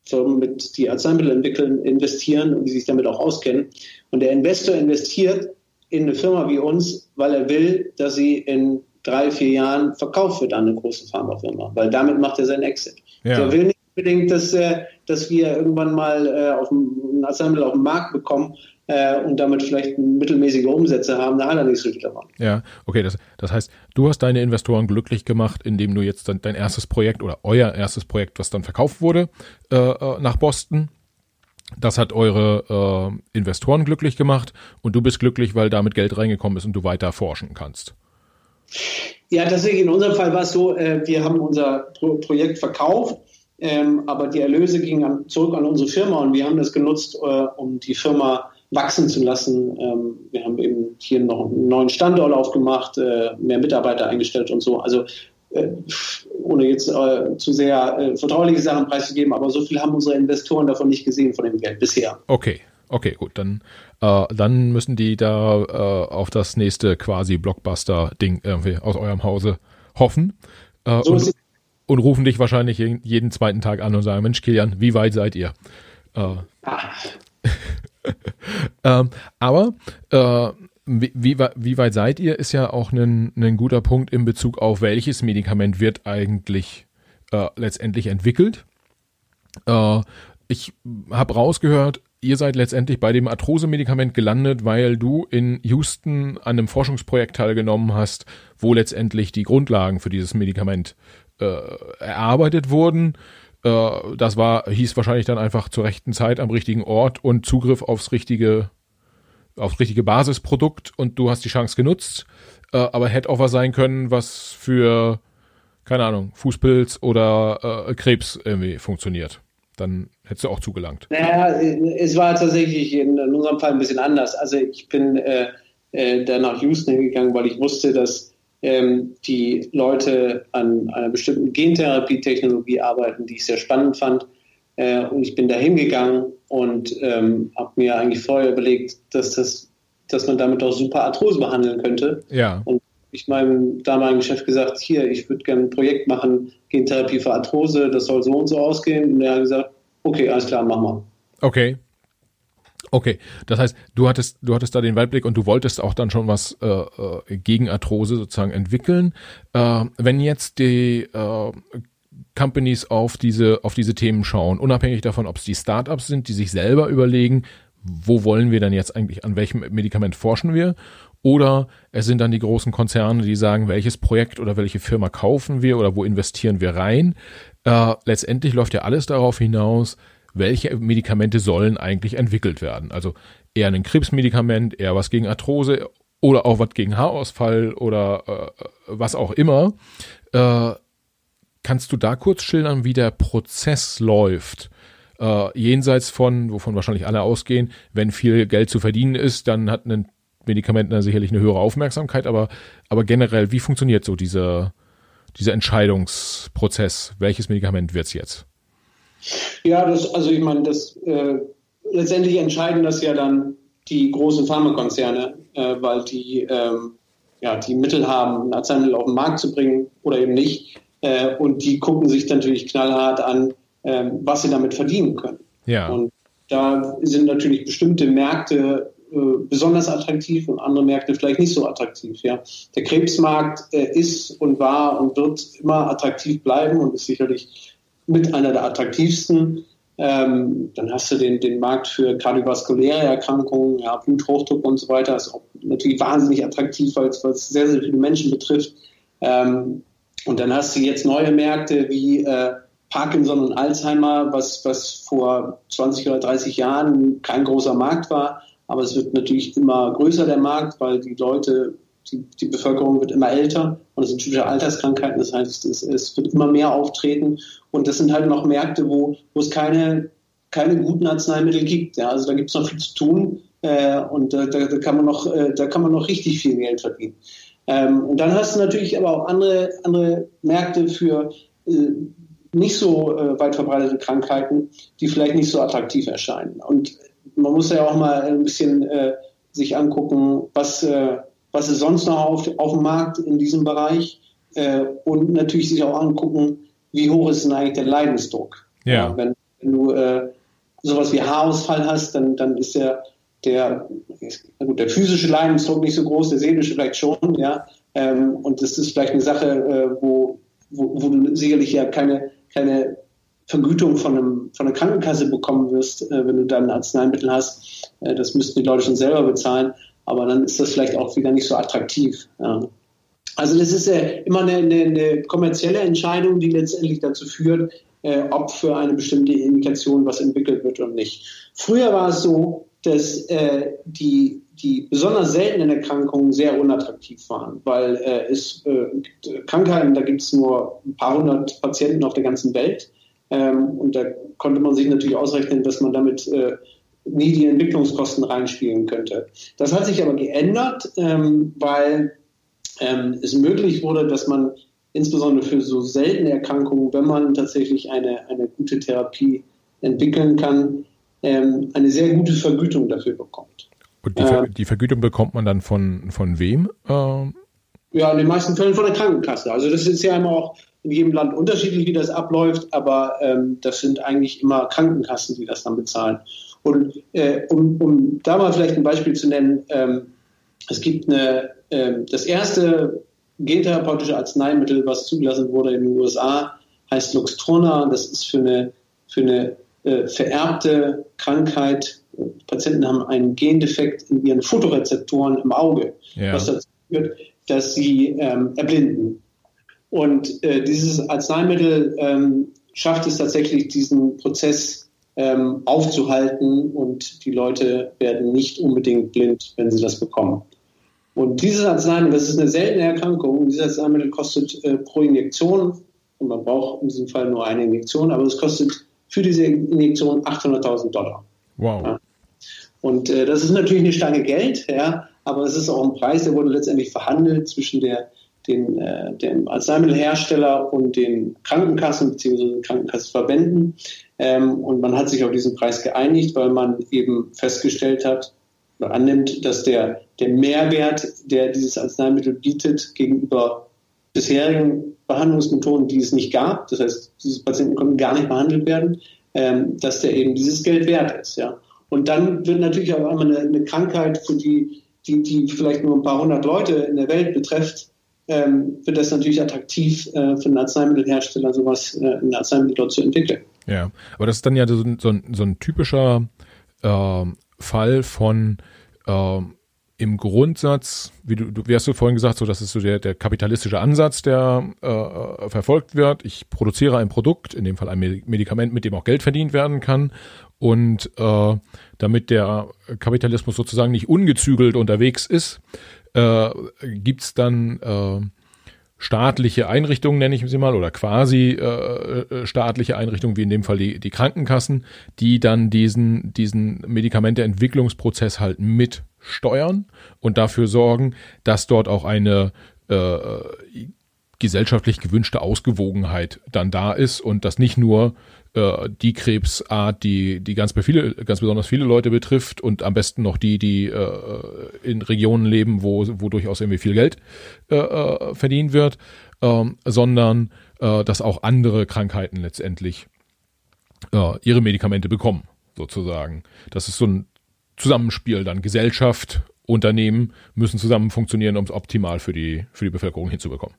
Firmen, mit, die Arzneimittel entwickeln, investieren und die sich damit auch auskennen. Und der Investor investiert in eine Firma wie uns, weil er will, dass sie in drei, vier Jahren verkauft wird an eine große Pharmafirma, weil damit macht er seinen Exit. Ja. Der will nicht unbedingt, dass, äh, dass wir irgendwann mal äh, auf ein Arzneimittel auf den Markt bekommen äh, und damit vielleicht mittelmäßige Umsätze haben, da hat er nicht so viel davon. Ja, okay, das, das heißt, du hast deine Investoren glücklich gemacht, indem du jetzt dann dein erstes Projekt oder euer erstes Projekt, was dann verkauft wurde, äh, äh, nach Boston das hat eure äh, Investoren glücklich gemacht und du bist glücklich, weil damit Geld reingekommen ist und du weiter forschen kannst. Ja, tatsächlich in unserem Fall war es so, äh, wir haben unser Pro Projekt verkauft ähm, aber die Erlöse gingen an, zurück an unsere Firma und wir haben das genutzt, äh, um die Firma wachsen zu lassen. Ähm, wir haben eben hier noch einen neuen Standort aufgemacht, äh, mehr Mitarbeiter eingestellt und so. Also äh, ohne jetzt äh, zu sehr äh, vertrauliche Sachen preiszugeben, aber so viel haben unsere Investoren davon nicht gesehen von dem Geld bisher. Okay. Okay, gut, dann, äh, dann müssen die da äh, auf das nächste quasi Blockbuster-Ding irgendwie aus eurem Hause hoffen. So und, und rufen dich wahrscheinlich jeden zweiten Tag an und sagen, Mensch, Kilian, wie weit seid ihr? Äh, ähm, aber äh, wie, wie, wie, weit seid ihr, ist ja auch ein, ein guter Punkt in Bezug auf welches Medikament wird eigentlich äh, letztendlich entwickelt. Äh, ich habe rausgehört, ihr seid letztendlich bei dem Arthrose-Medikament gelandet, weil du in Houston an einem Forschungsprojekt teilgenommen hast, wo letztendlich die Grundlagen für dieses Medikament äh, erarbeitet wurden. Äh, das war, hieß wahrscheinlich dann einfach zur rechten Zeit am richtigen Ort und Zugriff aufs richtige, aufs richtige Basisprodukt und du hast die Chance genutzt. Äh, aber hätte auch was sein können, was für, keine Ahnung, Fußpilz oder äh, Krebs irgendwie funktioniert. Dann hättest du auch zugelangt. Naja, es war tatsächlich in, in unserem Fall ein bisschen anders. Also ich bin äh, äh, da nach Houston gegangen, weil ich wusste, dass ähm, die Leute an einer bestimmten Gentherapie-Technologie arbeiten, die ich sehr spannend fand. Äh, und ich bin da hingegangen und ähm, habe mir eigentlich vorher überlegt, dass, das, dass man damit auch super Arthrose behandeln könnte. Ja. Und ich meinem damaligen Chef gesagt, hier, ich würde gerne ein Projekt machen, Gentherapie für Arthrose, das soll so und so ausgehen. Und er hat gesagt, okay, alles klar, machen wir. Okay. Okay, das heißt, du hattest, du hattest da den Weitblick und du wolltest auch dann schon was äh, äh, gegen Arthrose sozusagen entwickeln. Äh, wenn jetzt die äh, Companies auf diese, auf diese Themen schauen, unabhängig davon, ob es die Startups sind, die sich selber überlegen, wo wollen wir denn jetzt eigentlich, an welchem Medikament forschen wir? Oder es sind dann die großen Konzerne, die sagen, welches Projekt oder welche Firma kaufen wir oder wo investieren wir rein. Äh, letztendlich läuft ja alles darauf hinaus, welche Medikamente sollen eigentlich entwickelt werden. Also eher ein Krebsmedikament, eher was gegen Arthrose oder auch was gegen Haarausfall oder äh, was auch immer. Äh, kannst du da kurz schildern, wie der Prozess läuft? Äh, jenseits von, wovon wahrscheinlich alle ausgehen, wenn viel Geld zu verdienen ist, dann hat ein Medikamenten sicherlich eine höhere Aufmerksamkeit, aber, aber generell, wie funktioniert so dieser, dieser Entscheidungsprozess? Welches Medikament wird's jetzt? Ja, das, also ich meine, das äh, letztendlich entscheiden das ja dann die großen Pharmakonzerne, äh, weil die ähm, ja die Mittel haben, ein Arzneimittel auf den Markt zu bringen oder eben nicht. Äh, und die gucken sich natürlich knallhart an, äh, was sie damit verdienen können. Ja. Und da sind natürlich bestimmte Märkte äh, besonders attraktiv und andere Märkte vielleicht nicht so attraktiv. Ja. Der Krebsmarkt äh, ist und war und wird immer attraktiv bleiben und ist sicherlich mit einer der attraktivsten. Ähm, dann hast du den, den Markt für kardiovaskuläre Erkrankungen, ja, Bluthochdruck und so weiter. Ist auch natürlich wahnsinnig attraktiv, weil es sehr, sehr viele Menschen betrifft. Ähm, und dann hast du jetzt neue Märkte wie äh, Parkinson und Alzheimer, was, was vor 20 oder 30 Jahren kein großer Markt war. Aber es wird natürlich immer größer, der Markt, weil die Leute, die, die Bevölkerung wird immer älter und es sind typische Alterskrankheiten. Das heißt, es, es wird immer mehr auftreten. Und das sind halt noch Märkte, wo, wo es keine, keine guten Arzneimittel gibt. Ja, also da gibt es noch viel zu tun. Äh, und da, da, kann man noch, äh, da kann man noch richtig viel Geld verdienen. Ähm, und dann hast du natürlich aber auch andere, andere Märkte für äh, nicht so äh, weit verbreitete Krankheiten, die vielleicht nicht so attraktiv erscheinen. Und man muss ja auch mal ein bisschen äh, sich angucken, was, äh, was ist sonst noch auf, auf dem Markt in diesem Bereich äh, und natürlich sich auch angucken, wie hoch ist denn eigentlich der Leidensdruck. Ja. ja wenn, wenn, du äh, sowas wie Haarausfall hast, dann, dann ist der, der, gut, der physische Leidensdruck nicht so groß, der seelische vielleicht schon, ja. Ähm, und das ist vielleicht eine Sache, äh, wo, wo, wo du sicherlich ja keine, keine Vergütung von, einem, von einer Krankenkasse bekommen wirst, äh, wenn du dann Arzneimittel hast. Äh, das müssten die Leute schon selber bezahlen, aber dann ist das vielleicht auch wieder nicht so attraktiv. Ja. Also das ist äh, immer eine, eine, eine, kommerzielle Entscheidung, die letztendlich dazu führt, äh, ob für eine bestimmte Indikation was entwickelt wird oder nicht. Früher war es so, dass äh, die, die besonders seltenen Erkrankungen sehr unattraktiv waren, weil äh, es äh, gibt Krankheiten, da gibt es nur ein paar hundert Patienten auf der ganzen Welt. Ähm, und da konnte man sich natürlich ausrechnen, dass man damit äh, nie die Entwicklungskosten reinspielen könnte. Das hat sich aber geändert, ähm, weil ähm, es möglich wurde, dass man insbesondere für so seltene Erkrankungen, wenn man tatsächlich eine, eine gute Therapie entwickeln kann, ähm, eine sehr gute Vergütung dafür bekommt. Und die, Ver äh, die Vergütung bekommt man dann von, von wem? Ähm ja, in den meisten Fällen von der Krankenkasse. Also das ist ja immer auch in jedem Land unterschiedlich, wie das abläuft, aber ähm, das sind eigentlich immer Krankenkassen, die das dann bezahlen. Und äh, um, um da mal vielleicht ein Beispiel zu nennen, ähm, es gibt eine, äh, das erste gentherapeutische Arzneimittel, was zugelassen wurde in den USA, heißt Luxturna. Das ist für eine, für eine äh, vererbte Krankheit. Patienten haben einen Gendefekt in ihren Fotorezeptoren im Auge, ja. was dazu führt, dass sie ähm, erblinden. Und äh, dieses Arzneimittel ähm, schafft es tatsächlich, diesen Prozess ähm, aufzuhalten und die Leute werden nicht unbedingt blind, wenn sie das bekommen. Und dieses Arzneimittel, das ist eine seltene Erkrankung, dieses Arzneimittel kostet äh, pro Injektion, und man braucht in diesem Fall nur eine Injektion, aber es kostet für diese Injektion 800.000 Dollar. Wow. Ja. Und äh, das ist natürlich eine Stange Geld, ja, aber es ist auch ein Preis, der wurde letztendlich verhandelt zwischen der, den, äh, dem Arzneimittelhersteller und den Krankenkassen bzw. Krankenkassenverbänden. Ähm, und man hat sich auf diesen Preis geeinigt, weil man eben festgestellt hat oder annimmt, dass der, der Mehrwert, der dieses Arzneimittel bietet, gegenüber bisherigen Behandlungsmethoden, die es nicht gab, das heißt, diese Patienten konnten gar nicht behandelt werden, ähm, dass der eben dieses Geld wert ist. Ja. Und dann wird natürlich auch einmal eine, eine Krankheit, für die, die, die vielleicht nur ein paar hundert Leute in der Welt betrifft, ähm, wird das natürlich attraktiv äh, für einen Arzneimittelhersteller, sowas, äh, ein Arzneimittel dort zu entwickeln. Ja, aber das ist dann ja so, so, ein, so ein typischer äh, Fall von äh, im Grundsatz, wie du, du wie hast du vorhin gesagt, so das ist so der, der kapitalistische Ansatz, der äh, verfolgt wird. Ich produziere ein Produkt, in dem Fall ein Medikament, mit dem auch Geld verdient werden kann. Und äh, damit der Kapitalismus sozusagen nicht ungezügelt unterwegs ist, äh, gibt's dann äh, staatliche Einrichtungen, nenne ich sie mal, oder quasi äh, äh, staatliche Einrichtungen, wie in dem Fall die, die Krankenkassen, die dann diesen, diesen Medikamenteentwicklungsprozess halt mitsteuern und dafür sorgen, dass dort auch eine äh, gesellschaftlich gewünschte Ausgewogenheit dann da ist und dass nicht nur äh, die Krebsart, die, die ganz, viele, ganz besonders viele Leute betrifft und am besten noch die, die äh, in Regionen leben, wo, wo durchaus irgendwie viel Geld äh, äh, verdient wird, ähm, sondern äh, dass auch andere Krankheiten letztendlich äh, ihre Medikamente bekommen, sozusagen. Das ist so ein Zusammenspiel dann Gesellschaft, Unternehmen müssen zusammen funktionieren, um es optimal für die, für die Bevölkerung hinzubekommen.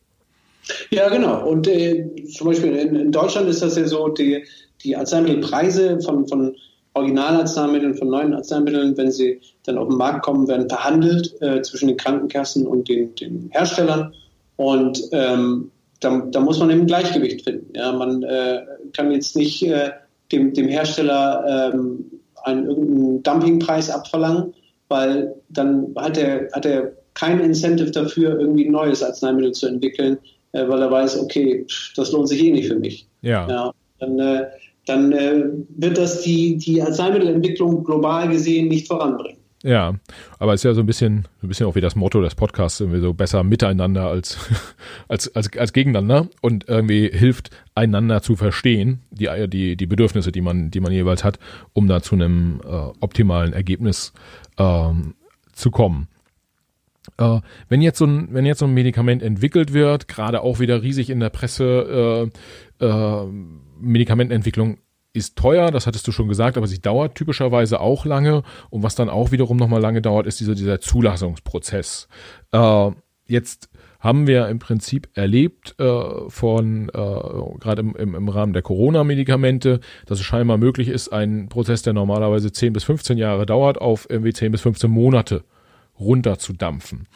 Ja, genau. Und äh, zum Beispiel in, in, Deutschland ist das ja so, die, die Arzneimittelpreise von, von Originalarzneimitteln, von neuen Arzneimitteln, wenn sie dann auf den Markt kommen, werden verhandelt äh, zwischen den Krankenkassen und den, den Herstellern. Und ähm, da, da, muss man eben ein Gleichgewicht finden. Ja, man äh, kann jetzt nicht äh, dem, dem Hersteller ähm, einen irgendeinen Dumpingpreis abverlangen, weil dann hat er, hat er kein Incentive dafür, irgendwie ein neues Arzneimittel zu entwickeln, äh, weil er weiß, okay, das lohnt sich eh nicht für mich. Ja. ja dann äh, dann äh, wird das die, die Arzneimittelentwicklung global gesehen nicht voranbringen. Ja, aber es ist ja so ein bisschen, ein bisschen auch wie das Motto des Podcasts, irgendwie so besser miteinander als, als, als, als gegeneinander und irgendwie hilft, einander zu verstehen, die, die, die Bedürfnisse, die man, die man jeweils hat, um da zu einem äh, optimalen Ergebnis ähm, zu kommen. Äh, wenn jetzt so ein, wenn jetzt so ein Medikament entwickelt wird, gerade auch wieder riesig in der Presse, äh, äh, Medikamentenentwicklung ist teuer, das hattest du schon gesagt, aber sie dauert typischerweise auch lange. Und was dann auch wiederum nochmal lange dauert, ist dieser, dieser Zulassungsprozess. Äh, jetzt haben wir im Prinzip erlebt äh, von äh, gerade im, im, im Rahmen der Corona-Medikamente, dass es scheinbar möglich ist, einen Prozess, der normalerweise 10 bis 15 Jahre dauert, auf irgendwie 10 bis 15 Monate runterzudampfen.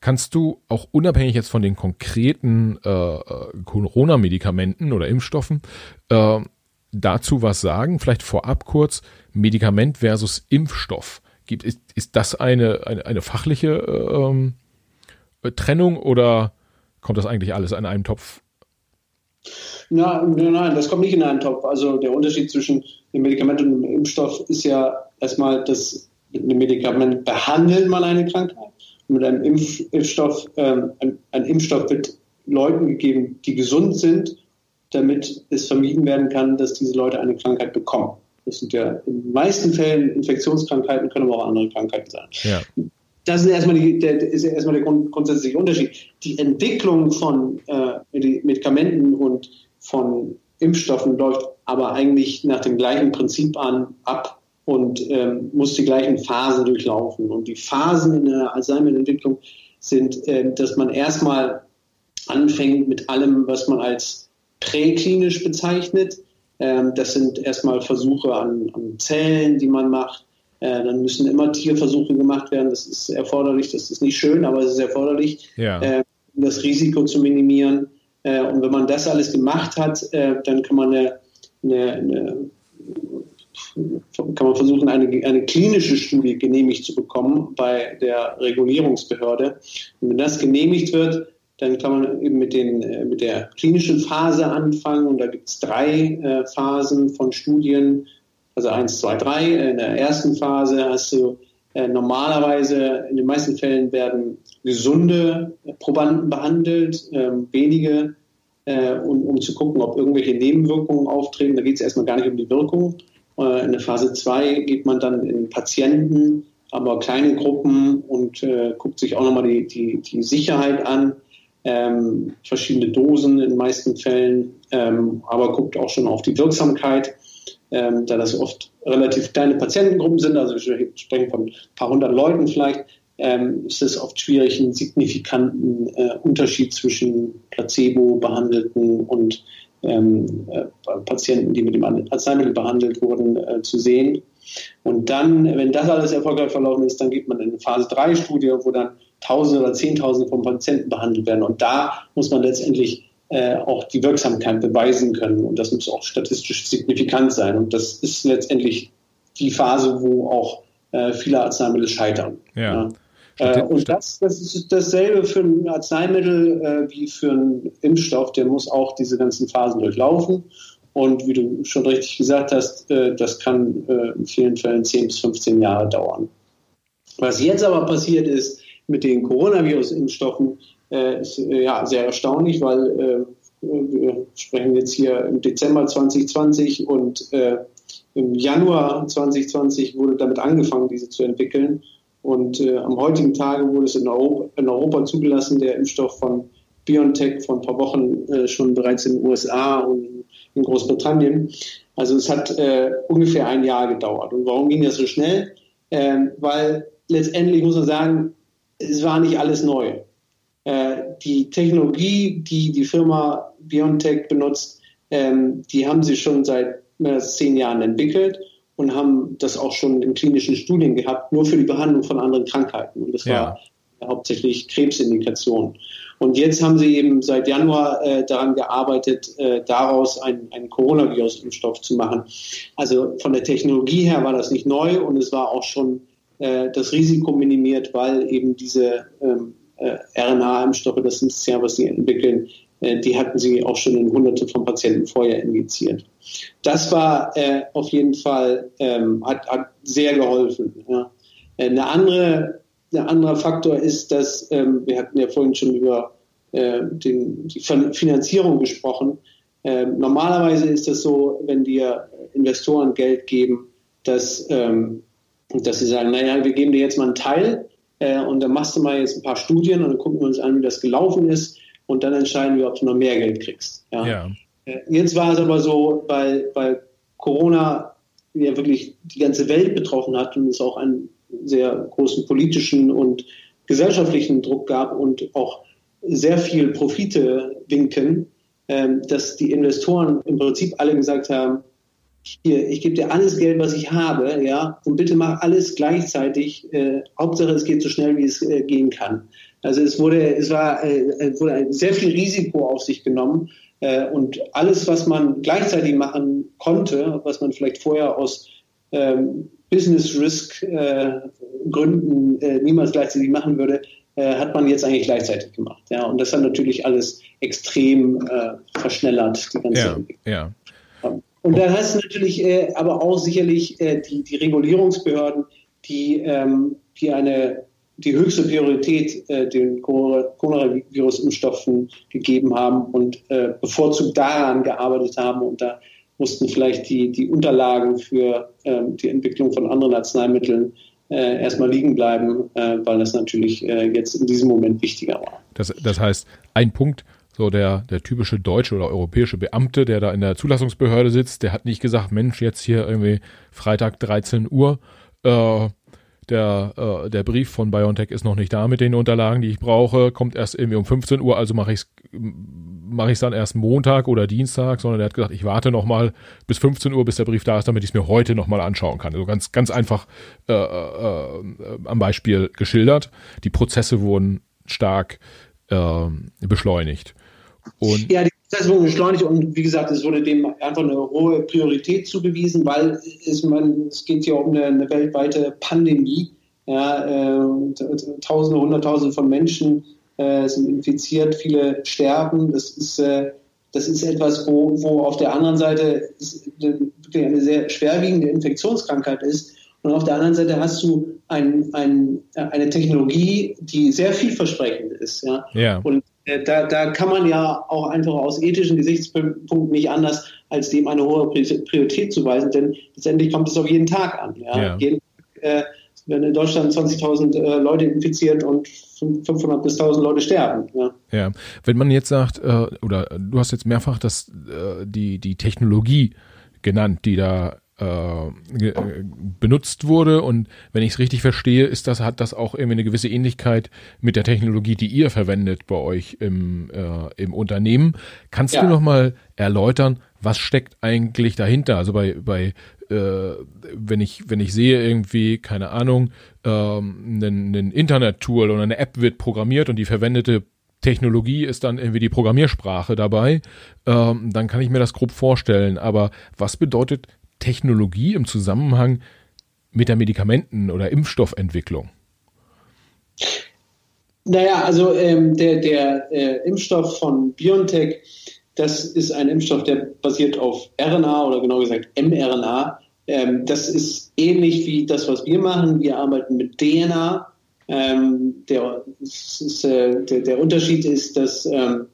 Kannst du auch unabhängig jetzt von den konkreten äh, äh, Corona-Medikamenten oder Impfstoffen äh, dazu was sagen? Vielleicht vorab kurz Medikament versus Impfstoff. Gibt, ist, ist das eine, eine, eine fachliche ähm, Trennung oder kommt das eigentlich alles an einem Topf? Na, nein, das kommt nicht in einen Topf. Also der Unterschied zwischen dem Medikament und dem Impfstoff ist ja erstmal, dass mit einem Medikament behandelt man eine Krankheit. Und mit einem Impf Impfstoff, ähm, ein, ein Impfstoff wird Leuten gegeben, die gesund sind, damit es vermieden werden kann, dass diese Leute eine Krankheit bekommen. Das sind ja in den meisten Fällen Infektionskrankheiten, können aber auch andere Krankheiten sein. Ja. Das ist erstmal, die, der, ist erstmal der grund, grundsätzliche Unterschied. Die Entwicklung von äh, Medikamenten und von Impfstoffen läuft aber eigentlich nach dem gleichen Prinzip an, ab und ähm, muss die gleichen Phasen durchlaufen. Und die Phasen in der Alzheimer-Entwicklung sind, äh, dass man erstmal anfängt mit allem, was man als präklinisch bezeichnet. Ähm, das sind erstmal Versuche an, an Zellen, die man macht. Äh, dann müssen immer Tierversuche gemacht werden. Das ist erforderlich. Das ist nicht schön, aber es ist erforderlich, ja. äh, um das Risiko zu minimieren. Äh, und wenn man das alles gemacht hat, äh, dann kann man eine, eine, eine kann man versuchen, eine, eine klinische Studie genehmigt zu bekommen bei der Regulierungsbehörde. Und wenn das genehmigt wird, dann kann man eben mit, den, äh, mit der klinischen Phase anfangen. Und da gibt es drei äh, Phasen von Studien. Also eins, zwei, drei. In der ersten Phase hast du äh, normalerweise, in den meisten Fällen werden gesunde Probanden behandelt, äh, wenige, um, um zu gucken, ob irgendwelche Nebenwirkungen auftreten. Da geht es erstmal gar nicht um die Wirkung, in der Phase 2 geht man dann in Patienten, aber kleine Gruppen und äh, guckt sich auch nochmal die, die, die Sicherheit an. Ähm, verschiedene Dosen in den meisten Fällen, ähm, aber guckt auch schon auf die Wirksamkeit, ähm, da das oft relativ kleine Patientengruppen sind, also wir sprechen von ein paar hundert Leuten vielleicht, ähm, ist es oft schwierig, einen signifikanten äh, Unterschied zwischen Placebo-Behandelten und ähm, äh, Patienten, die mit dem Arzneimittel behandelt wurden, äh, zu sehen. Und dann, wenn das alles erfolgreich verlaufen ist, dann geht man in eine Phase 3 Studie, wo dann Tausende oder Zehntausende von Patienten behandelt werden. Und da muss man letztendlich äh, auch die Wirksamkeit beweisen können. Und das muss auch statistisch signifikant sein. Und das ist letztendlich die Phase, wo auch äh, viele Arzneimittel scheitern. Ja. ja. Äh, und das, das ist dasselbe für ein Arzneimittel äh, wie für einen Impfstoff. Der muss auch diese ganzen Phasen durchlaufen. Und wie du schon richtig gesagt hast, äh, das kann äh, in vielen Fällen 10 bis 15 Jahre dauern. Was jetzt aber passiert ist mit den Coronavirus-Impfstoffen, äh, ist äh, ja sehr erstaunlich, weil wir sprechen jetzt hier im Dezember 2020 und im Januar 2020 wurde damit angefangen, diese zu entwickeln. Und äh, am heutigen Tage wurde es in Europa, in Europa, zugelassen, der Impfstoff von BioNTech vor ein paar Wochen äh, schon bereits in den USA und in Großbritannien. Also es hat äh, ungefähr ein Jahr gedauert. Und warum ging das so schnell? Ähm, weil letztendlich muss man sagen, es war nicht alles neu. Äh, die Technologie, die die Firma BioNTech benutzt, ähm, die haben sie schon seit mehr als zehn Jahren entwickelt und haben das auch schon in klinischen Studien gehabt, nur für die Behandlung von anderen Krankheiten. Und das ja. war hauptsächlich Krebsindikationen. Und jetzt haben sie eben seit Januar äh, daran gearbeitet, äh, daraus einen, einen Coronavirus-Impfstoff zu machen. Also von der Technologie her war das nicht neu und es war auch schon äh, das Risiko minimiert, weil eben diese ähm, äh, RNA-Impfstoffe, das ist ja, was sie entwickeln, die hatten sie auch schon in hunderte von Patienten vorher injiziert. Das war äh, auf jeden Fall, ähm, hat, hat sehr geholfen. Ja. Äh, eine andere, ein anderer Faktor ist, dass ähm, wir hatten ja vorhin schon über äh, den, die Finanzierung gesprochen. Ähm, normalerweise ist das so, wenn dir Investoren Geld geben, dass, ähm, dass sie sagen, naja, wir geben dir jetzt mal einen Teil äh, und dann machst du mal jetzt ein paar Studien und dann gucken wir uns an, wie das gelaufen ist und dann entscheiden wir, ob du noch mehr Geld kriegst. Ja. ja. Äh, jetzt war es aber so, weil, weil Corona ja wirklich die ganze Welt betroffen hat und es auch einen sehr großen politischen und gesellschaftlichen Druck gab und auch sehr viel Profite winken, ähm, dass die Investoren im Prinzip alle gesagt haben, hier, ich gebe dir alles Geld, was ich habe, ja, und bitte mach alles gleichzeitig. Äh, Hauptsache, es geht so schnell, wie es äh, gehen kann. Also es wurde, es war, äh, wurde sehr viel Risiko auf sich genommen äh, und alles, was man gleichzeitig machen konnte, was man vielleicht vorher aus ähm, Business Risk äh, Gründen äh, niemals gleichzeitig machen würde, äh, hat man jetzt eigentlich gleichzeitig gemacht. Ja, und das hat natürlich alles extrem äh, verschnellert, die ganze ja, Entwicklung. Ja. Und dann hast du natürlich äh, aber auch sicherlich äh, die, die Regulierungsbehörden, die, ähm, die eine die höchste Priorität äh, den Coronavirus-Impfstoffen gegeben haben und äh, bevorzugt daran gearbeitet haben. Und da mussten vielleicht die, die Unterlagen für ähm, die Entwicklung von anderen Arzneimitteln äh, erstmal liegen bleiben, äh, weil das natürlich äh, jetzt in diesem Moment wichtiger war. Das, das heißt, ein Punkt, so der, der typische deutsche oder europäische Beamte, der da in der Zulassungsbehörde sitzt, der hat nicht gesagt, Mensch, jetzt hier irgendwie Freitag 13 Uhr, äh, der, äh, der Brief von BioNTech ist noch nicht da mit den Unterlagen, die ich brauche, kommt erst irgendwie um 15 Uhr, also mache ich es mache ich dann erst Montag oder Dienstag, sondern er hat gesagt, ich warte noch mal bis 15 Uhr, bis der Brief da ist, damit ich es mir heute noch mal anschauen kann. Also ganz, ganz einfach äh, äh, am Beispiel geschildert. Die Prozesse wurden stark äh, beschleunigt. Und ja, die Prozesse wurden beschleunigt und wie gesagt, es wurde dem einfach eine hohe Priorität zugewiesen, weil es, man, es geht hier um eine, eine weltweite Pandemie. Ja, äh, Tausende, Hunderttausende von Menschen äh, sind infiziert, viele sterben. Das ist, äh, das ist etwas, wo, wo auf der anderen Seite wirklich eine sehr schwerwiegende Infektionskrankheit ist. Und auf der anderen Seite hast du ein, ein, eine Technologie, die sehr vielversprechend ist. Ja? ja. Und da, da kann man ja auch einfach aus ethischen Gesichtspunkten nicht anders, als dem eine hohe Priorität zuweisen, denn letztendlich kommt es auf jeden Tag an. Ja? ja. Jeden Tag äh, werden in Deutschland 20.000 äh, Leute infiziert und 500 bis 1000 Leute sterben. Ja. ja, wenn man jetzt sagt, äh, oder du hast jetzt mehrfach das, äh, die, die Technologie genannt, die da äh, benutzt wurde und wenn ich es richtig verstehe, ist das hat das auch irgendwie eine gewisse Ähnlichkeit mit der Technologie, die ihr verwendet bei euch im, äh, im Unternehmen. Kannst ja. du noch mal erläutern, was steckt eigentlich dahinter? Also bei bei äh, wenn ich wenn ich sehe irgendwie keine Ahnung ähm, ein, ein Internet-Tool oder eine App wird programmiert und die verwendete Technologie ist dann irgendwie die Programmiersprache dabei, ähm, dann kann ich mir das grob vorstellen. Aber was bedeutet Technologie im Zusammenhang mit der Medikamenten- oder Impfstoffentwicklung? Naja, also ähm, der, der äh, Impfstoff von BioNTech, das ist ein Impfstoff, der basiert auf RNA oder genau gesagt mRNA. Ähm, das ist ähnlich wie das, was wir machen. Wir arbeiten mit DNA. Ähm, der, ist, äh, der, der, Unterschied ist, dass ähm,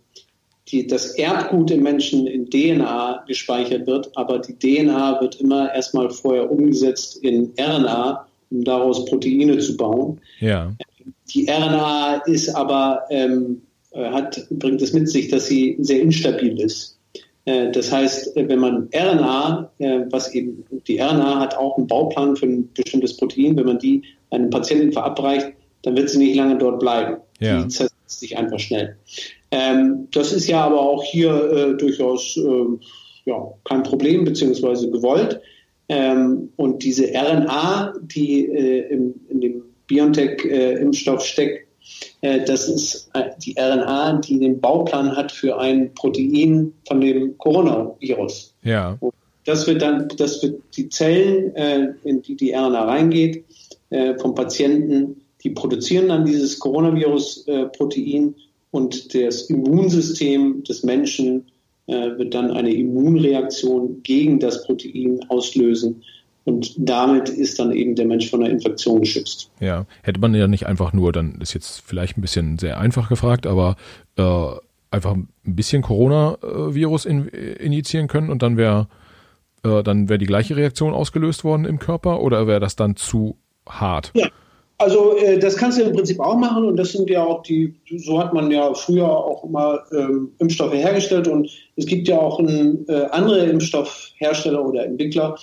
die, das Erbgut im Menschen in DNA gespeichert wird, aber die DNA wird immer erstmal vorher umgesetzt in RNA, um daraus Proteine zu bauen. Ja. Die RNA ist aber, ähm, hat, bringt es mit sich, dass sie sehr instabil ist. Äh, das heißt, wenn man RNA, äh, was eben die RNA hat auch einen Bauplan für ein bestimmtes Protein, wenn man die einem Patienten verabreicht, dann wird sie nicht lange dort bleiben. Ja. Die zersetzt sich einfach schnell. Ähm, das ist ja aber auch hier äh, durchaus äh, ja, kein Problem, beziehungsweise gewollt. Ähm, und diese RNA, die äh, im, in dem BioNTech-Impfstoff steckt, äh, das ist äh, die RNA, die den Bauplan hat für ein Protein von dem Coronavirus. Ja. Und das wird dann, das wird die Zellen, äh, in die die RNA reingeht, vom Patienten, die produzieren dann dieses Coronavirus-Protein und das Immunsystem des Menschen wird dann eine Immunreaktion gegen das Protein auslösen und damit ist dann eben der Mensch von der Infektion geschützt. Ja, hätte man ja nicht einfach nur, dann ist jetzt vielleicht ein bisschen sehr einfach gefragt, aber äh, einfach ein bisschen Coronavirus in, injizieren können und dann wäre äh, dann wäre die gleiche Reaktion ausgelöst worden im Körper oder wäre das dann zu hart? Ja. Also äh, das kannst du im Prinzip auch machen und das sind ja auch die, so hat man ja früher auch immer ähm, Impfstoffe hergestellt und es gibt ja auch ein, äh, andere Impfstoffhersteller oder Entwickler,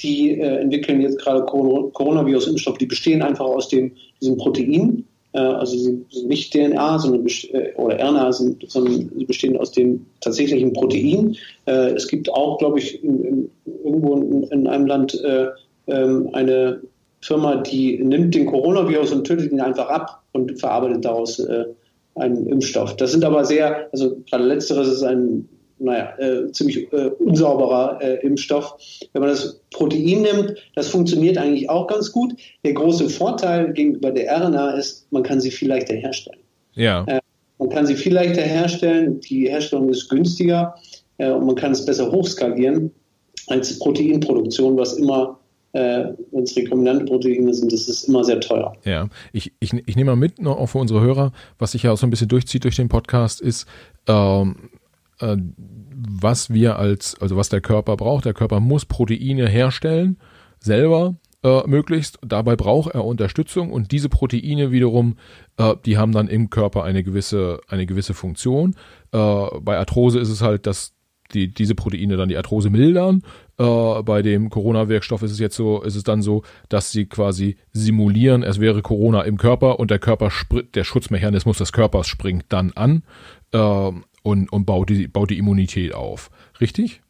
die äh, entwickeln jetzt gerade Coronavirus-Impfstoffe, die bestehen einfach aus dem, diesem Protein. Äh, also sie sind nicht DNA sondern, äh, oder RNA, sind, sondern sie bestehen aus dem tatsächlichen Protein. Äh, es gibt auch, glaube ich, in, in, irgendwo in, in, einem Land äh, ähm, eine Firma, die nimmt den Coronavirus und tötet ihn einfach ab und verarbeitet daraus äh, einen Impfstoff. Das sind aber sehr, also gerade letzteres ist ein naja, äh, ziemlich äh, unsauberer äh, Impfstoff. Wenn man das Protein nimmt, das funktioniert eigentlich auch ganz gut. Der große Vorteil gegenüber der RNA ist, man kann sie viel leichter herstellen. Ja. Äh, man kann sie viel leichter herstellen, die Herstellung ist günstiger äh, und man kann es besser hochskalieren als Proteinproduktion, was immer äh, wenn es rekombinante Proteine sind, das ist immer sehr teuer. Ja, ich, ich, ich nehme mal mit, noch auch für unsere Hörer, was sich ja auch so ein bisschen durchzieht durch den Podcast, ist, ähm, äh, was wir als, also was der Körper braucht. Der Körper muss Proteine herstellen, selber äh, möglichst. Dabei braucht er Unterstützung und diese Proteine wiederum, äh, die haben dann im Körper eine gewisse, eine gewisse Funktion. Äh, bei Arthrose ist es halt, dass die, diese Proteine dann die Arthrose mildern. Äh, bei dem Corona-Wirkstoff ist es jetzt so, ist es dann so, dass sie quasi simulieren, es wäre Corona im Körper und der Körper, der Schutzmechanismus des Körpers springt dann an. Äh, und, und baut, die, baut die Immunität auf. Richtig?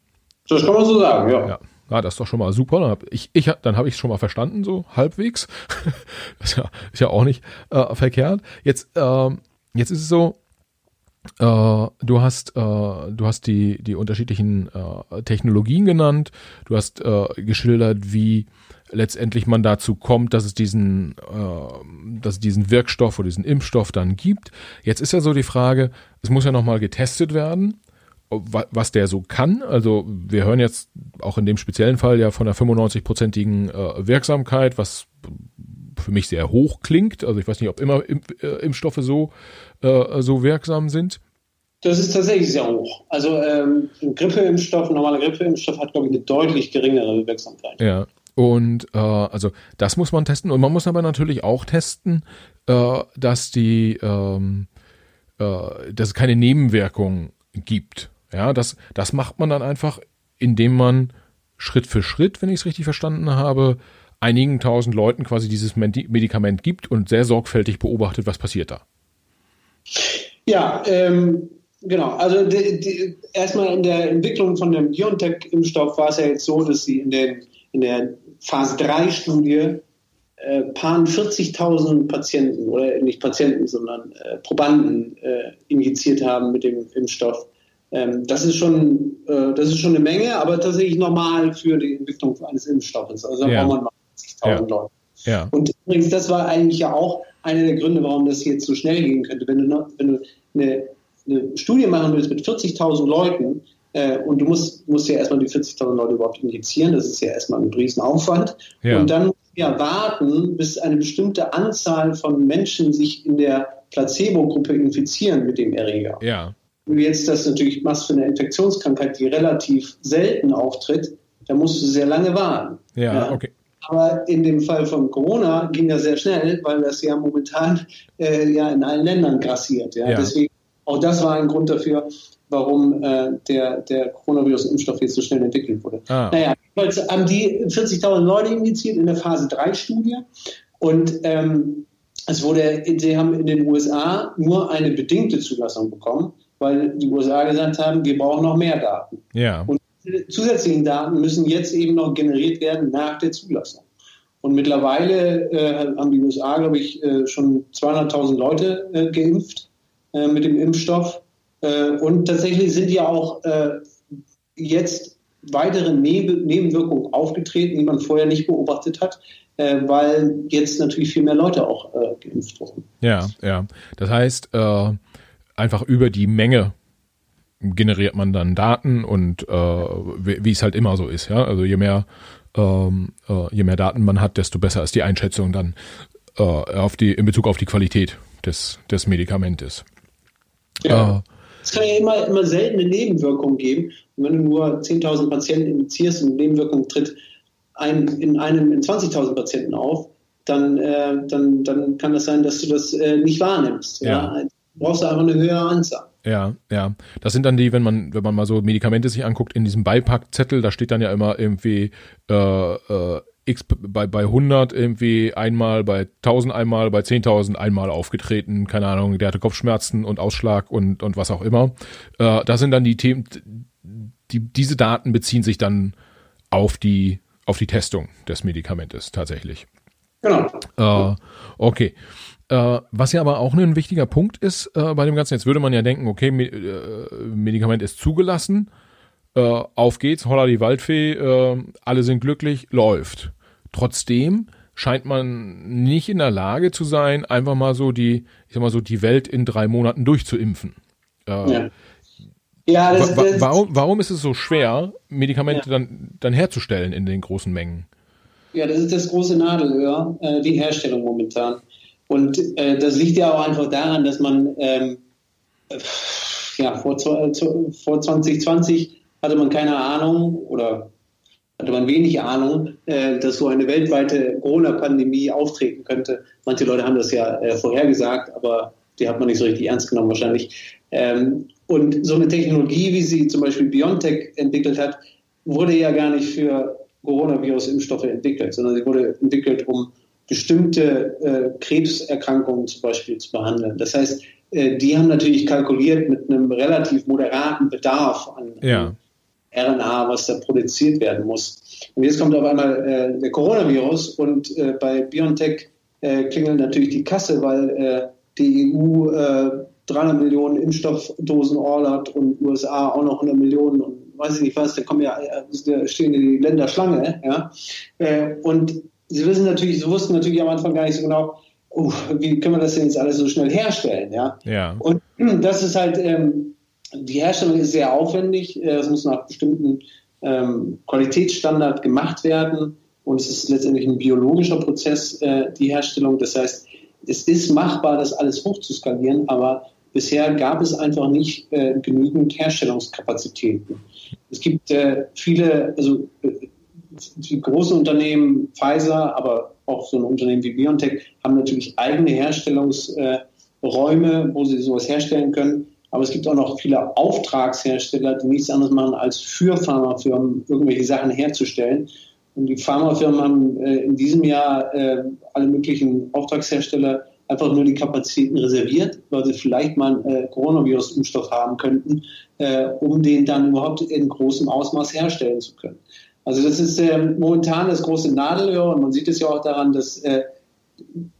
Das kann man so sagen, ja. ja. Ja, das ist doch schon mal super. Dann habe ich, ich, dann hab ich es schon mal verstanden, so halbwegs. ist, ja, ist ja auch nicht äh, verkehrt. Jetzt, ähm, jetzt ist es so, äh, du hast, äh, du hast die, die unterschiedlichen äh, Technologien genannt. Du hast geschildert, wie letztendlich man dazu kommt, dass es diesen, dass es diesen Wirkstoff oder diesen Impfstoff dann gibt. Jetzt ist ja so die Frage, es muss ja nochmal getestet werden, was der so kann. Also wir hören jetzt auch in dem speziellen Fall ja von einer 95-prozentigen äh, Wirksamkeit, was für mich sehr hoch klingt. Also ich weiß nicht, ob immer äh, Impfstoffe so, äh, so wirksam sind. Das ist tatsächlich sehr hoch. Also ähm, ein Grippeimpfstoff, ein normaler Grippeimpfstoff hat, glaube ich, eine deutlich geringere Wirksamkeit. Ja, und äh, also das muss man testen. Und man muss aber natürlich auch testen, äh, dass die, ähm, äh, dass es keine Nebenwirkungen gibt. Ja, das, das macht man dann einfach, indem man Schritt für Schritt, wenn ich es richtig verstanden habe, einigen tausend Leuten quasi dieses Medikament gibt und sehr sorgfältig beobachtet, was passiert da. Ja, ähm, genau. Also die, die, erstmal in der Entwicklung von dem BioNTech-Impfstoff war es ja jetzt so, dass sie in den in der Phase 3 Studie äh, paaren 40.000 Patienten oder nicht Patienten, sondern äh, Probanden äh, injiziert haben mit dem Impfstoff. Ähm, das ist schon, äh, das ist schon eine Menge, aber tatsächlich normal für die Entwicklung eines Impfstoffes. Also da ja. braucht man mal 40.000 ja. Leute. Ja. Und übrigens, das war eigentlich ja auch einer der Gründe, warum das jetzt so schnell gehen könnte. Wenn du, noch, wenn du eine, eine Studie machen willst mit 40.000 Leuten, äh, und du musst, musst ja erstmal die 40.000 Leute überhaupt injizieren, das ist ja erstmal ein Riesenaufwand. Ja. Und dann ja warten, bis eine bestimmte Anzahl von Menschen sich in der Placebo-Gruppe infizieren mit dem Erreger. Ja. Wenn du jetzt das natürlich machst für eine Infektionskrankheit, die relativ selten auftritt, dann musst du sehr lange warten. Ja, ja. okay. Aber in dem Fall von Corona ging das sehr schnell, weil das ja momentan äh, ja in allen Ländern grassiert. Ja? ja. Deswegen, auch das war ein Grund dafür, warum äh, der, der Coronavirus-Impfstoff jetzt so schnell entwickelt wurde. Ah. Naja, jedenfalls haben die 40.000 Leute injiziert in der Phase 3-Studie und ähm, es wurde, sie haben in den USA nur eine bedingte Zulassung bekommen, weil die USA gesagt haben, wir brauchen noch mehr Daten. Ja. Und zusätzlichen Daten müssen jetzt eben noch generiert werden nach der Zulassung. Und mittlerweile äh, haben die USA, glaube ich, äh, schon 200.000 Leute äh, geimpft äh, mit dem Impfstoff. Äh, und tatsächlich sind ja auch äh, jetzt weitere Neb Nebenwirkungen aufgetreten, die man vorher nicht beobachtet hat, weil jetzt natürlich viel mehr Leute auch geimpft wurden. Ja, ja. Das heißt, einfach über die Menge generiert man dann Daten und äh, wie, wie es halt immer so ist, ja. Also je mehr ähm, äh, je mehr Daten man hat, desto besser ist die Einschätzung dann äh, auf die in Bezug auf die Qualität des des Medikamentes. Ja. Äh, es kann ja immer, immer seltene Nebenwirkungen geben. Und wenn du nur 10.000 Patienten indizierst und Nebenwirkung tritt ein, in einem in 20.000 Patienten auf, dann, äh, dann, dann kann das sein, dass du das äh, nicht wahrnimmst. Ja. ja. Du brauchst einfach eine höhere Anzahl. Ja, ja. Das sind dann die, wenn man, wenn man mal so Medikamente sich anguckt, in diesem Beipackzettel, da steht dann ja immer irgendwie äh, äh, X bei, bei 100 irgendwie einmal, bei 1000 einmal, bei 10.000 einmal aufgetreten, keine Ahnung, der hatte Kopfschmerzen und Ausschlag und, und was auch immer. Äh, das sind dann die Themen, die, diese Daten beziehen sich dann auf die, auf die Testung des Medikamentes tatsächlich. Genau. Äh, okay. Äh, was ja aber auch ein wichtiger Punkt ist äh, bei dem Ganzen, jetzt würde man ja denken, okay, Me äh, Medikament ist zugelassen, äh, auf geht's, holla die Waldfee, äh, alle sind glücklich, läuft. Trotzdem scheint man nicht in der Lage zu sein, einfach mal so die, ich sag mal so, die Welt in drei Monaten durchzuimpfen. ja. Ja, das, das, warum, warum ist es so schwer, Medikamente ja. dann, dann herzustellen in den großen Mengen? Ja, das ist das große Nadelöhr, äh, die Herstellung momentan. Und äh, das liegt ja auch einfach daran, dass man ähm, ja, vor, vor 2020 hatte man keine Ahnung oder hatte man wenig Ahnung, äh, dass so eine weltweite Corona-Pandemie auftreten könnte. Manche Leute haben das ja äh, vorhergesagt, aber die hat man nicht so richtig ernst genommen wahrscheinlich. Ähm, und so eine Technologie, wie sie zum Beispiel BioNTech entwickelt hat, wurde ja gar nicht für Coronavirus-Impfstoffe entwickelt, sondern sie wurde entwickelt, um bestimmte äh, Krebserkrankungen zum Beispiel zu behandeln. Das heißt, äh, die haben natürlich kalkuliert mit einem relativ moderaten Bedarf an, ja. RNA, was da produziert werden muss. Und jetzt kommt auf einmal äh, der Coronavirus und äh, bei BioNTech äh, klingelt natürlich die Kasse, weil äh, die EU 300 Millionen Impfstoffdosen ordert und USA auch noch 100 Millionen und weiß ich nicht was, da kommen ja, da stehen die Länder Schlange, ja. und sie wissen natürlich, sie wussten natürlich am Anfang gar nicht so genau, oh, wie können wir das denn jetzt alles so schnell herstellen, ja. ja. Und das ist halt, ähm, die Herstellung ist sehr aufwendig, äh, es muss nach bestimmten ähm, Qualitätsstandard gemacht werden und es ist letztendlich ein biologischer Prozess, äh, die Herstellung. Das heißt, es ist machbar, das alles hochzuskalieren, aber bisher gab es einfach nicht äh, genügend Herstellungskapazitäten. Es gibt äh, viele, also äh, die großen Unternehmen, Pfizer, aber auch so ein Unternehmen wie BioNTech, haben natürlich eigene Herstellungsräume, wo sie sowas herstellen können. Aber es gibt auch noch viele Auftragshersteller, die nichts anderes machen, als für Pharmafirmen irgendwelche Sachen herzustellen. Und die Pharmafirmen haben äh, in diesem Jahr äh, alle möglichen Auftragshersteller einfach nur die Kapazitäten reserviert, weil sie vielleicht mal einen äh, Coronavirus-Impfstoff haben könnten, um den dann überhaupt in großem Ausmaß herstellen zu können. Also das ist äh, momentan das große Nadelöhr und man sieht es ja auch daran, dass äh,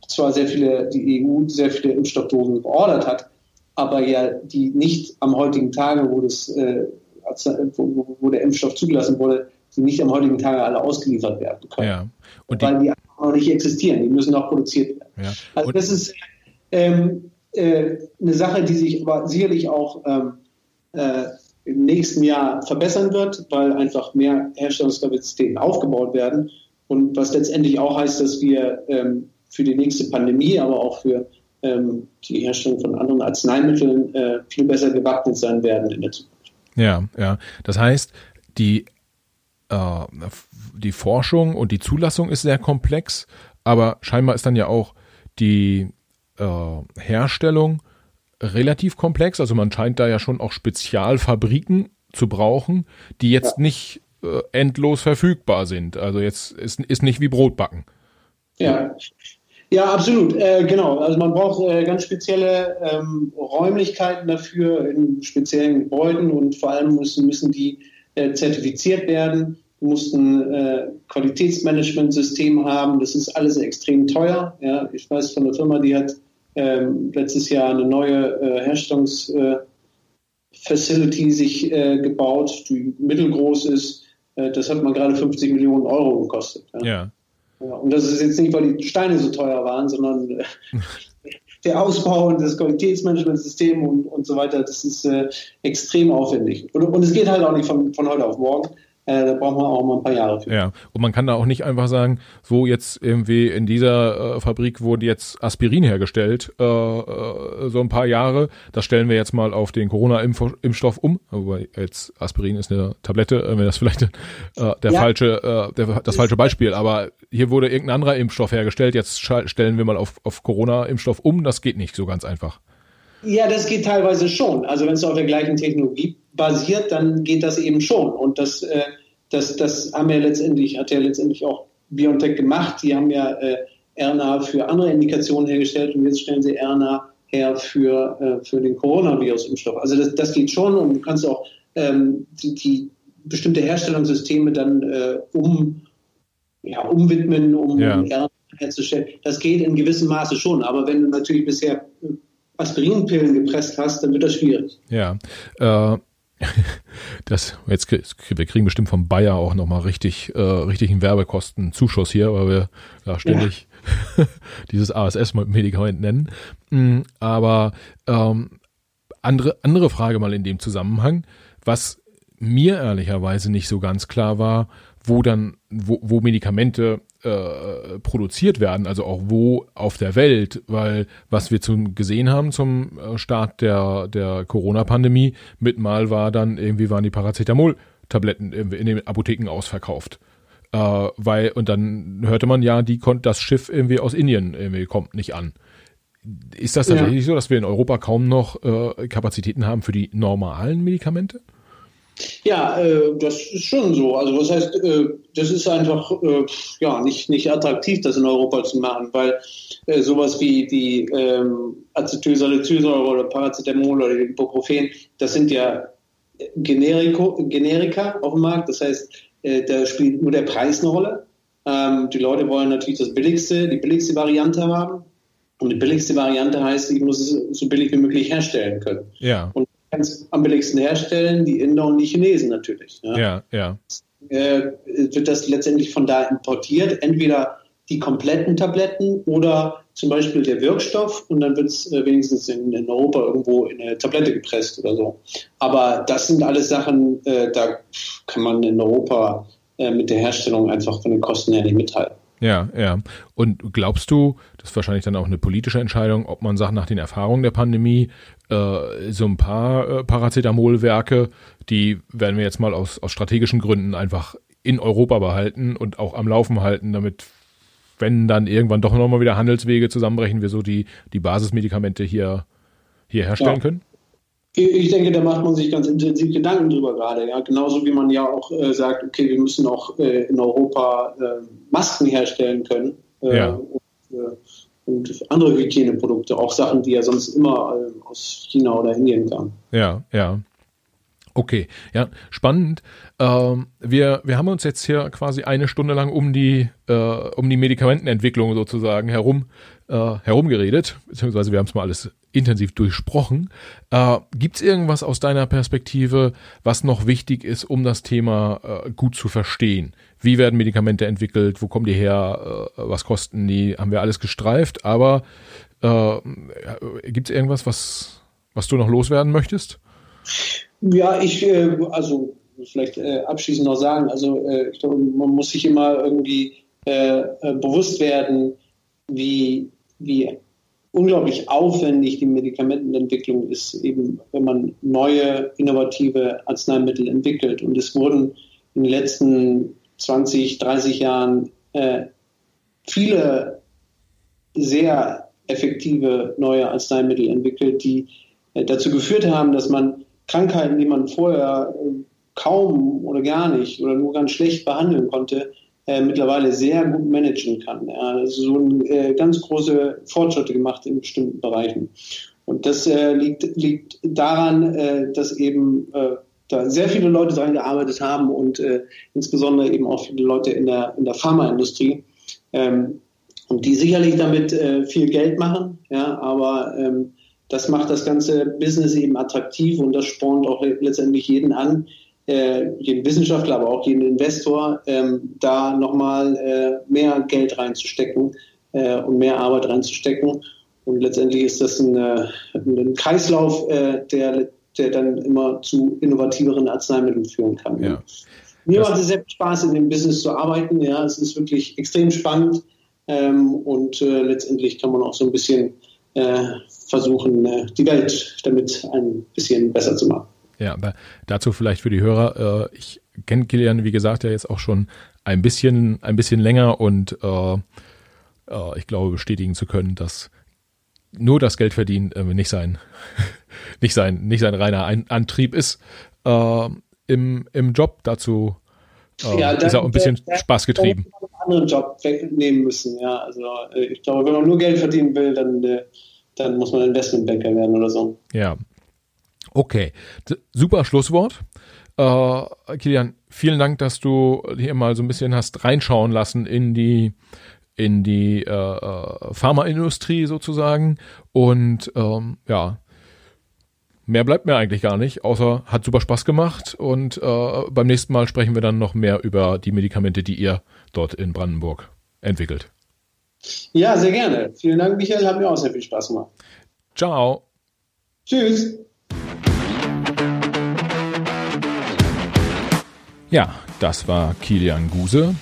zwar sehr viele, die EU sehr viele Impfstoffdosen geordert hat, aber ja die nicht am heutigen Tage, wo, das, äh, wo, wo, der Impfstoff zugelassen wurde, die nicht am heutigen Tage alle ausgeliefert werden können. Ja. Und Weil die noch nicht existieren, die müssen noch produziert werden. Ja. Also das ist ähm, äh, eine Sache, die sich aber sicherlich auch ähm, äh, im nächsten Jahr verbessern wird, weil einfach mehr Herstellungskapazitäten aufgebaut werden. Und was letztendlich auch heißt, dass wir ähm, für die nächste Pandemie, aber auch für ähm, die Herstellung von anderen Arzneimitteln äh, viel besser gewappnet sein werden in der Zukunft. Ja, ja. Das heißt, die, äh, die Forschung und die Zulassung ist sehr komplex, aber scheinbar ist dann ja auch die äh, Herstellung relativ komplex. Also man scheint da ja schon auch Spezialfabriken zu brauchen, die jetzt ja. nicht äh, endlos verfügbar sind. Also jetzt ist, ist nicht wie Brotbacken. Ja, ja, absolut. Äh, genau. Also man braucht äh, ganz spezielle ähm, Räumlichkeiten dafür in speziellen Gebäuden und vor allem müssen, müssen die äh, zertifiziert werden, mussten äh, Qualitätsmanagementsystem haben. Das ist alles extrem teuer. Ja, ich weiß von der Firma, die hat ähm, letztes Jahr eine neue äh, Herstellungsfacility sich äh, gebaut, die mittelgroß ist. Äh, das hat mal gerade 50 Millionen Euro gekostet. Ja. ja. ja. Und das ist jetzt nicht, weil die Steine so teuer waren, sondern äh, der Ausbau und das Qualitätsmanagementsystem und, und so weiter, das ist äh, extrem aufwendig. Und, und es geht halt auch nicht von, von heute auf morgen. Äh, da braucht man auch mal ein paar Jahre für. Ja, und man kann da auch nicht einfach sagen, so jetzt irgendwie in dieser äh, Fabrik wurde jetzt Aspirin hergestellt, äh, äh, so ein paar Jahre, das stellen wir jetzt mal auf den Corona-Impfstoff um. Wobei jetzt Aspirin ist eine Tablette, äh, wenn das vielleicht äh, der ja. falsche, äh, der, das falsche Beispiel, aber hier wurde irgendein anderer Impfstoff hergestellt, jetzt stellen wir mal auf, auf Corona-Impfstoff um, das geht nicht so ganz einfach. Ja, das geht teilweise schon. Also wenn es auf der gleichen Technologie basiert, dann geht das eben schon. Und das, äh, das, das haben ja letztendlich, hat ja letztendlich auch BioNTech gemacht. Die haben ja äh, RNA für andere Indikationen hergestellt und jetzt stellen sie RNA her für, äh, für den Coronavirus-Impfstoff. Also das, das geht schon und du kannst auch ähm, die, die bestimmte Herstellungssysteme dann äh, um, ja, umwidmen, um ja. RNA herzustellen. Das geht in gewissem Maße schon. Aber wenn du natürlich bisher Aspirinpillen gepresst hast, dann wird das schwierig. Ja. Äh, das, jetzt, wir kriegen bestimmt vom Bayer auch nochmal richtig, äh, richtig einen Werbekostenzuschuss hier, weil wir ja ständig ja. dieses ASS-Medikament nennen. Mm, aber ähm, andere, andere Frage mal in dem Zusammenhang, was mir ehrlicherweise nicht so ganz klar war, wo dann, wo, wo Medikamente äh, produziert werden, also auch wo auf der Welt, weil was wir zum, gesehen haben zum äh, Start der, der Corona-Pandemie, mit mal war dann irgendwie waren die Paracetamol-Tabletten in den Apotheken ausverkauft. Äh, weil, und dann hörte man ja, die konnte das Schiff irgendwie aus Indien irgendwie kommt nicht an. Ist das tatsächlich ja. so, dass wir in Europa kaum noch äh, Kapazitäten haben für die normalen Medikamente? Ja, äh, das ist schon so. Also was heißt, äh, das ist einfach äh, ja nicht nicht attraktiv, das in Europa zu machen, weil äh, sowas wie die ähm, Acetylsalicylsäure oder Paracetamol oder Ibuprofen, das sind ja Generiko, Generika auf dem Markt. Das heißt, äh, da spielt nur der Preis eine Rolle. Ähm, die Leute wollen natürlich das billigste, die billigste Variante haben. Und die billigste Variante heißt, ich muss es so billig wie möglich herstellen können. Ja. Und ganz am billigsten herstellen, die Inder und die Chinesen natürlich. Ja, ja. ja. Äh, wird das letztendlich von da importiert, entweder die kompletten Tabletten oder zum Beispiel der Wirkstoff und dann wird es äh, wenigstens in, in, Europa irgendwo in eine Tablette gepresst oder so. Aber das sind alles Sachen, äh, da kann man in Europa äh, mit der Herstellung einfach von den Kosten her nicht mithalten. Ja, ja. Und glaubst du, das ist wahrscheinlich dann auch eine politische Entscheidung, ob man sagt, nach den Erfahrungen der Pandemie, äh, so ein paar äh, Paracetamolwerke, die werden wir jetzt mal aus, aus strategischen Gründen einfach in Europa behalten und auch am Laufen halten, damit, wenn dann irgendwann doch nochmal wieder Handelswege zusammenbrechen, wir so die, die Basismedikamente hier, hier herstellen ja. können? Ich denke, da macht man sich ganz intensiv Gedanken drüber gerade. Ja? Genauso wie man ja auch äh, sagt, okay, wir müssen auch äh, in Europa äh, Masken herstellen können. Äh, ja. Und, äh, und, andere Hygieneprodukte, auch Sachen, die ja sonst immer äh, aus China oder Indien kamen. Ja, ja. Okay, ja, spannend. Ähm, wir, wir haben uns jetzt hier quasi eine Stunde lang um die, äh, um die Medikamentenentwicklung sozusagen herum äh, herumgeredet, beziehungsweise wir haben es mal alles intensiv durchsprochen. Äh, Gibt es irgendwas aus deiner Perspektive, was noch wichtig ist, um das Thema äh, gut zu verstehen? Wie werden Medikamente entwickelt? Wo kommen die her? Äh, was kosten die? Haben wir alles gestreift, aber äh, Gibt es irgendwas, was, was du noch loswerden möchtest? Ja, ich, äh, also vielleicht äh, abschließend noch sagen, also äh, ich glaube, man muss sich immer irgendwie äh, äh, bewusst werden, wie, wie unglaublich aufwendig die Medikamentenentwicklung ist, eben wenn man neue, innovative Arzneimittel entwickelt. Und es wurden in den letzten 20, 30 Jahren äh, viele sehr effektive neue Arzneimittel entwickelt, die äh, dazu geführt haben, dass man Krankheiten, die man vorher äh, kaum oder gar nicht oder nur ganz schlecht behandeln konnte, äh, mittlerweile sehr gut managen kann. Ja, also so ein, äh, ganz große Fortschritte gemacht in bestimmten Bereichen. Und das äh, liegt, liegt daran, äh, dass eben äh, da sehr viele Leute daran gearbeitet haben und äh, insbesondere eben auch viele Leute in der, in der Pharmaindustrie, ähm, und die sicherlich damit äh, viel Geld machen, ja, aber ähm, das macht das ganze Business eben attraktiv und das spornt auch letztendlich jeden an, äh, jeden Wissenschaftler, aber auch jeden Investor, ähm, da nochmal äh, mehr Geld reinzustecken äh, und mehr Arbeit reinzustecken. Und letztendlich ist das ein, äh, ein Kreislauf, äh, der, der dann immer zu innovativeren Arzneimitteln führen kann. Ja. Mir macht es sehr viel Spaß, in dem Business zu arbeiten. Ja, es ist wirklich extrem spannend. Ähm, und äh, letztendlich kann man auch so ein bisschen versuchen, die Welt damit ein bisschen besser zu machen. Ja, aber dazu vielleicht für die Hörer, äh, ich kenne Kilian, wie gesagt, ja jetzt auch schon ein bisschen, ein bisschen länger und äh, äh, ich glaube bestätigen zu können, dass nur das Geld verdienen nicht sein, nicht sein, nicht sein reiner ein Antrieb ist im, im Job. Dazu ja, ist auch ein bisschen der, Spaß getrieben anderen Job wegnehmen müssen. Ja, also äh, ich glaube, wenn man nur Geld verdienen will, dann, äh, dann muss man Investmentbanker werden oder so. Ja. Okay. Super Schlusswort. Äh, Kilian, vielen Dank, dass du hier mal so ein bisschen hast reinschauen lassen in die in die äh, äh Pharmaindustrie sozusagen und ähm, ja, Mehr bleibt mir eigentlich gar nicht, außer hat super Spaß gemacht und äh, beim nächsten Mal sprechen wir dann noch mehr über die Medikamente, die ihr dort in Brandenburg entwickelt. Ja, sehr gerne. Vielen Dank, Michael. Hat mir auch sehr viel Spaß gemacht. Ciao. Tschüss. Ja, das war Kilian Guse,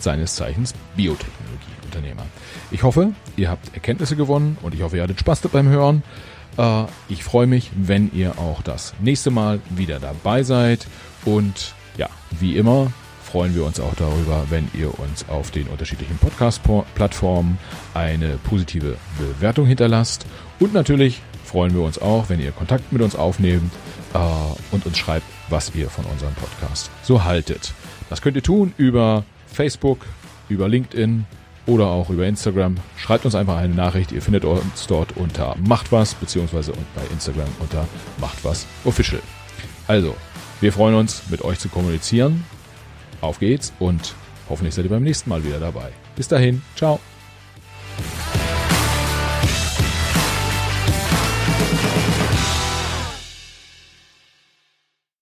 seines Zeichens Biotechnologieunternehmer. Ich hoffe, ihr habt Erkenntnisse gewonnen und ich hoffe, ihr hattet Spaß beim Hören. Äh, ich freue mich, wenn ihr auch das nächste Mal wieder dabei seid. Und ja, wie immer freuen wir uns auch darüber, wenn ihr uns auf den unterschiedlichen Podcast-Plattformen eine positive Bewertung hinterlasst. Und natürlich freuen wir uns auch, wenn ihr Kontakt mit uns aufnehmt und uns schreibt, was ihr von unserem Podcast so haltet. Das könnt ihr tun über Facebook, über LinkedIn oder auch über Instagram. Schreibt uns einfach eine Nachricht. Ihr findet uns dort unter Macht was, beziehungsweise bei Instagram unter Macht was Official. Also, wir freuen uns, mit euch zu kommunizieren. Auf geht's und hoffentlich seid ihr beim nächsten Mal wieder dabei. Bis dahin, ciao.